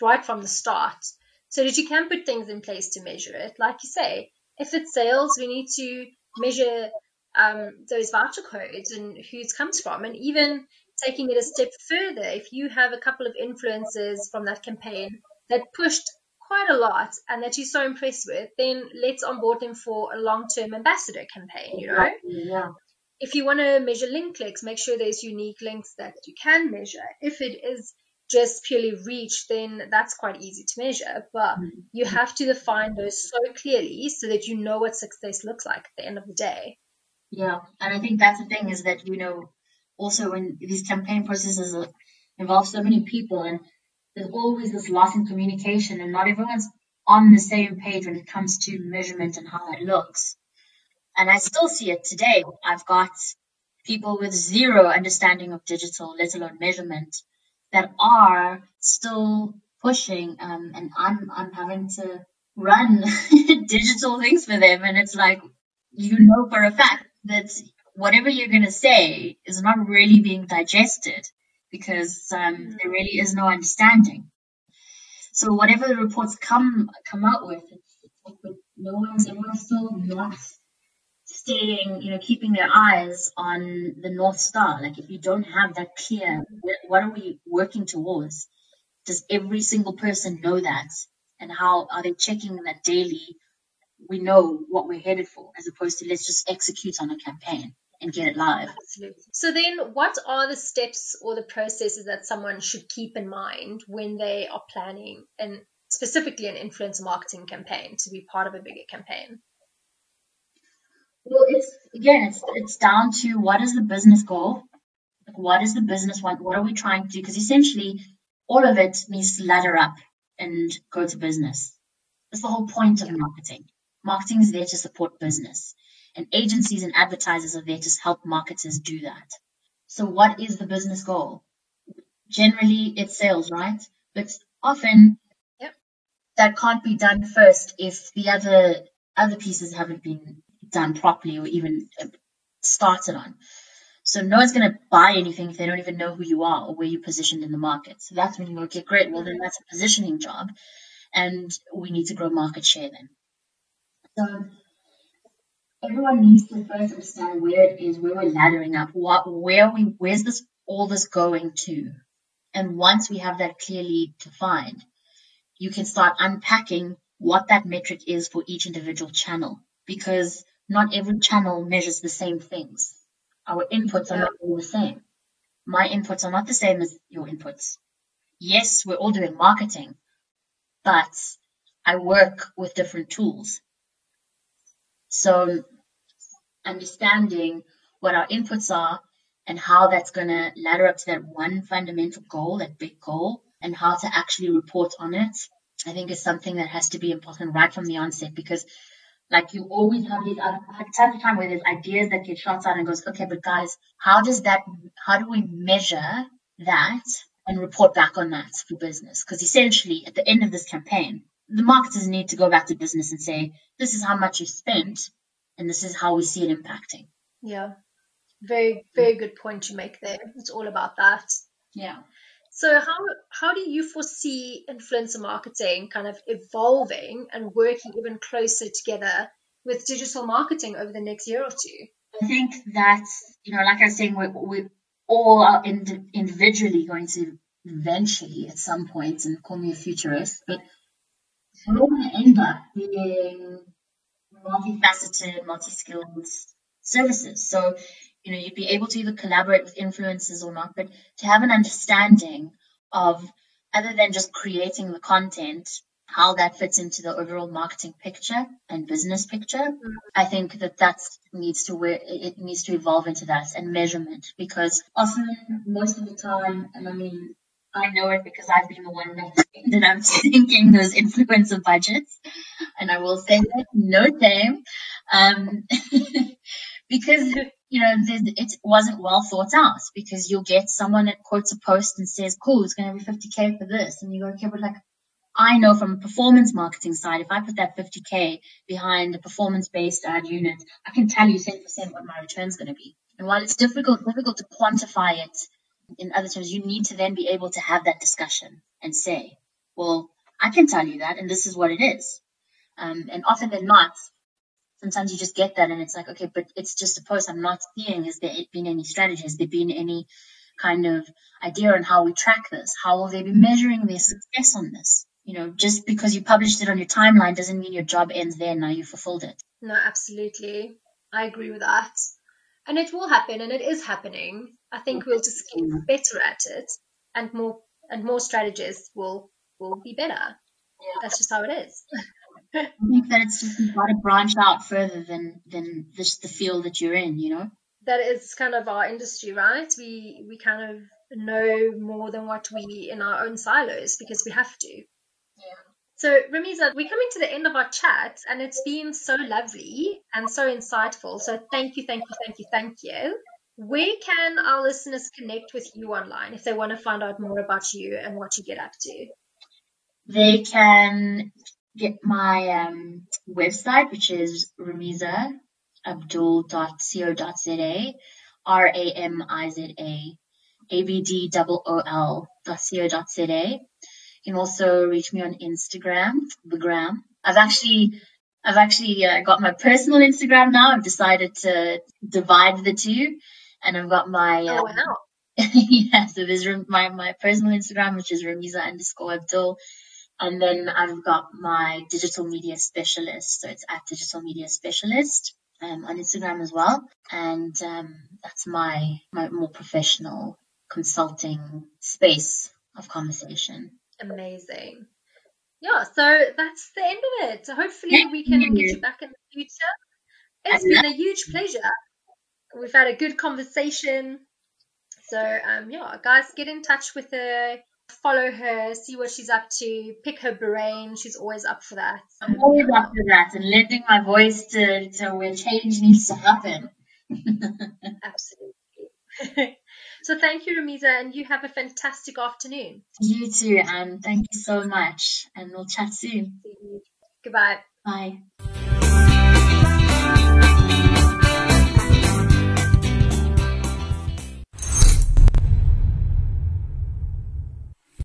right from the start so that you can put things in place to measure it. Like you say, if it's sales, we need to measure um, those voucher codes and who it comes from. And even taking it a step further, if you have a couple of influencers from that campaign that pushed quite a lot and that you're so impressed with, then let's onboard them for a long term ambassador campaign, you know? Yeah. If you want to measure link clicks, make sure there's unique links that you can measure. If it is just purely reach, then that's quite easy to measure. But mm-hmm. you have to define those so clearly so that you know what success looks like at the end of the day. Yeah, and I think that's the thing is that you know also when these campaign processes involve so many people and there's always this loss in communication and not everyone's on the same page when it comes to measurement and how it looks. And I still see it today. I've got people with zero understanding of digital, let alone measurement, that are still pushing. Um, and I'm I'm having to run digital things for them, and it's like you know for a fact that whatever you're going to say is not really being digested because um, mm. there really is no understanding. So whatever the reports come come out with, no one's everyone's still not staying, you know, keeping their eyes on the North Star. Like if you don't have that clear, what are we working towards? Does every single person know that? And how are they checking that daily? We know what we're headed for, as opposed to let's just execute on a campaign and get it live. Absolutely. So then what are the steps or the processes that someone should keep in mind when they are planning and specifically an influencer marketing campaign to be part of a bigger campaign? Well, it's again, it's it's down to what is the business goal? Like what is the business want? What are we trying to do? Because essentially all of it needs to ladder up and go to business. That's the whole point of marketing. Marketing is there to support business. And agencies and advertisers are there to help marketers do that. So what is the business goal? Generally, it's sales, right? But often yep. that can't be done first if the other other pieces haven't been done properly or even uh, started on. So no one's going to buy anything if they don't even know who you are or where you're positioned in the market. So that's when you go, okay, great. Well, then that's a positioning job, and we need to grow market share then. So everyone needs to first understand where it is, where we're laddering up, what, where we, where's this, all this going to. And once we have that clearly defined, you can start unpacking what that metric is for each individual channel because not every channel measures the same things. Our inputs are not all the same. My inputs are not the same as your inputs. Yes, we're all doing marketing, but I work with different tools. So understanding what our inputs are and how that's going to ladder up to that one fundamental goal, that big goal, and how to actually report on it, I think is something that has to be important right from the onset because like you always have these uh, time to time where there's ideas that get shot out and goes, okay, but guys, how does that, how do we measure that and report back on that for business? Because essentially at the end of this campaign, the marketers need to go back to business and say, this is how much you spent and this is how we see it impacting. Yeah. Very, very good point you make there. It's all about that. Yeah. So how how do you foresee influencer marketing kind of evolving and working even closer together with digital marketing over the next year or two? I think that you know, like I was saying, we we all are ind- individually going to eventually at some point, and call me a futurist, but we're all going to end up being multifaceted, multi-skilled services. So, you know, you'd be able to either collaborate with influencers or not, but to have an understanding of other than just creating the content, how that fits into the overall marketing picture and business picture. Mm-hmm. I think that that needs to where it needs to evolve into that and measurement because often most of the time, and I mean, I know it because I've been the one that ended up thinking those influencer budgets. And I will say that, no shame. Um, because, you know, it wasn't well thought out because you'll get someone that quotes a post and says, cool, it's going to be 50K for this. And you go, okay, but like, I know from a performance marketing side, if I put that 50K behind a performance based ad unit, I can tell you 10% what my return is going to be. And while it's difficult, difficult to quantify it in other terms, you need to then be able to have that discussion and say, well, I can tell you that, and this is what it is. Um, and often than not, sometimes you just get that, and it's like, okay, but it's just a post. I'm not seeing has there been any strategy? Has there been any kind of idea on how we track this? How will they be mm-hmm. measuring their success on this? You know, just because you published it on your timeline doesn't mean your job ends there. Now you fulfilled it. No, absolutely. I agree with that and it will happen and it is happening i think we'll just get better at it and more and more strategists will will be better yeah. that's just how it is i think that it's just you've got to branch out further than than just the field that you're in you know that is kind of our industry right we we kind of know more than what we in our own silos because we have to so, Ramiza, we're coming to the end of our chat, and it's been so lovely and so insightful. So, thank you, thank you, thank you, thank you. Where can our listeners connect with you online if they want to find out more about you and what you get up to? They can get my um, website, which is ramizaabdool.co.za, R-A-M-I-Z-A, A-B-D-O-O-L.co.za. You can also reach me on Instagram, the gram. I've actually I've actually uh, got my personal Instagram now. I've decided to divide the two, and I've got my oh, um, wow. yeah. So there's my my personal Instagram, which is Ramiza underscore Abdool, and then I've got my digital media specialist. So it's at digital media specialist um, on Instagram as well, and um, that's my my more professional consulting space of conversation. Amazing yeah, so that's the end of it. So hopefully we can get you back in the future. It's been a huge pleasure. We've had a good conversation. So um, yeah, guys, get in touch with her, follow her, see what she's up to, pick her brain. She's always up for that. I'm always up for that, and lending my voice to, to where change needs to happen. Absolutely. So thank you, Ramiza, and you have a fantastic afternoon. You too, and thank you so much. And we'll chat soon. Goodbye. Bye.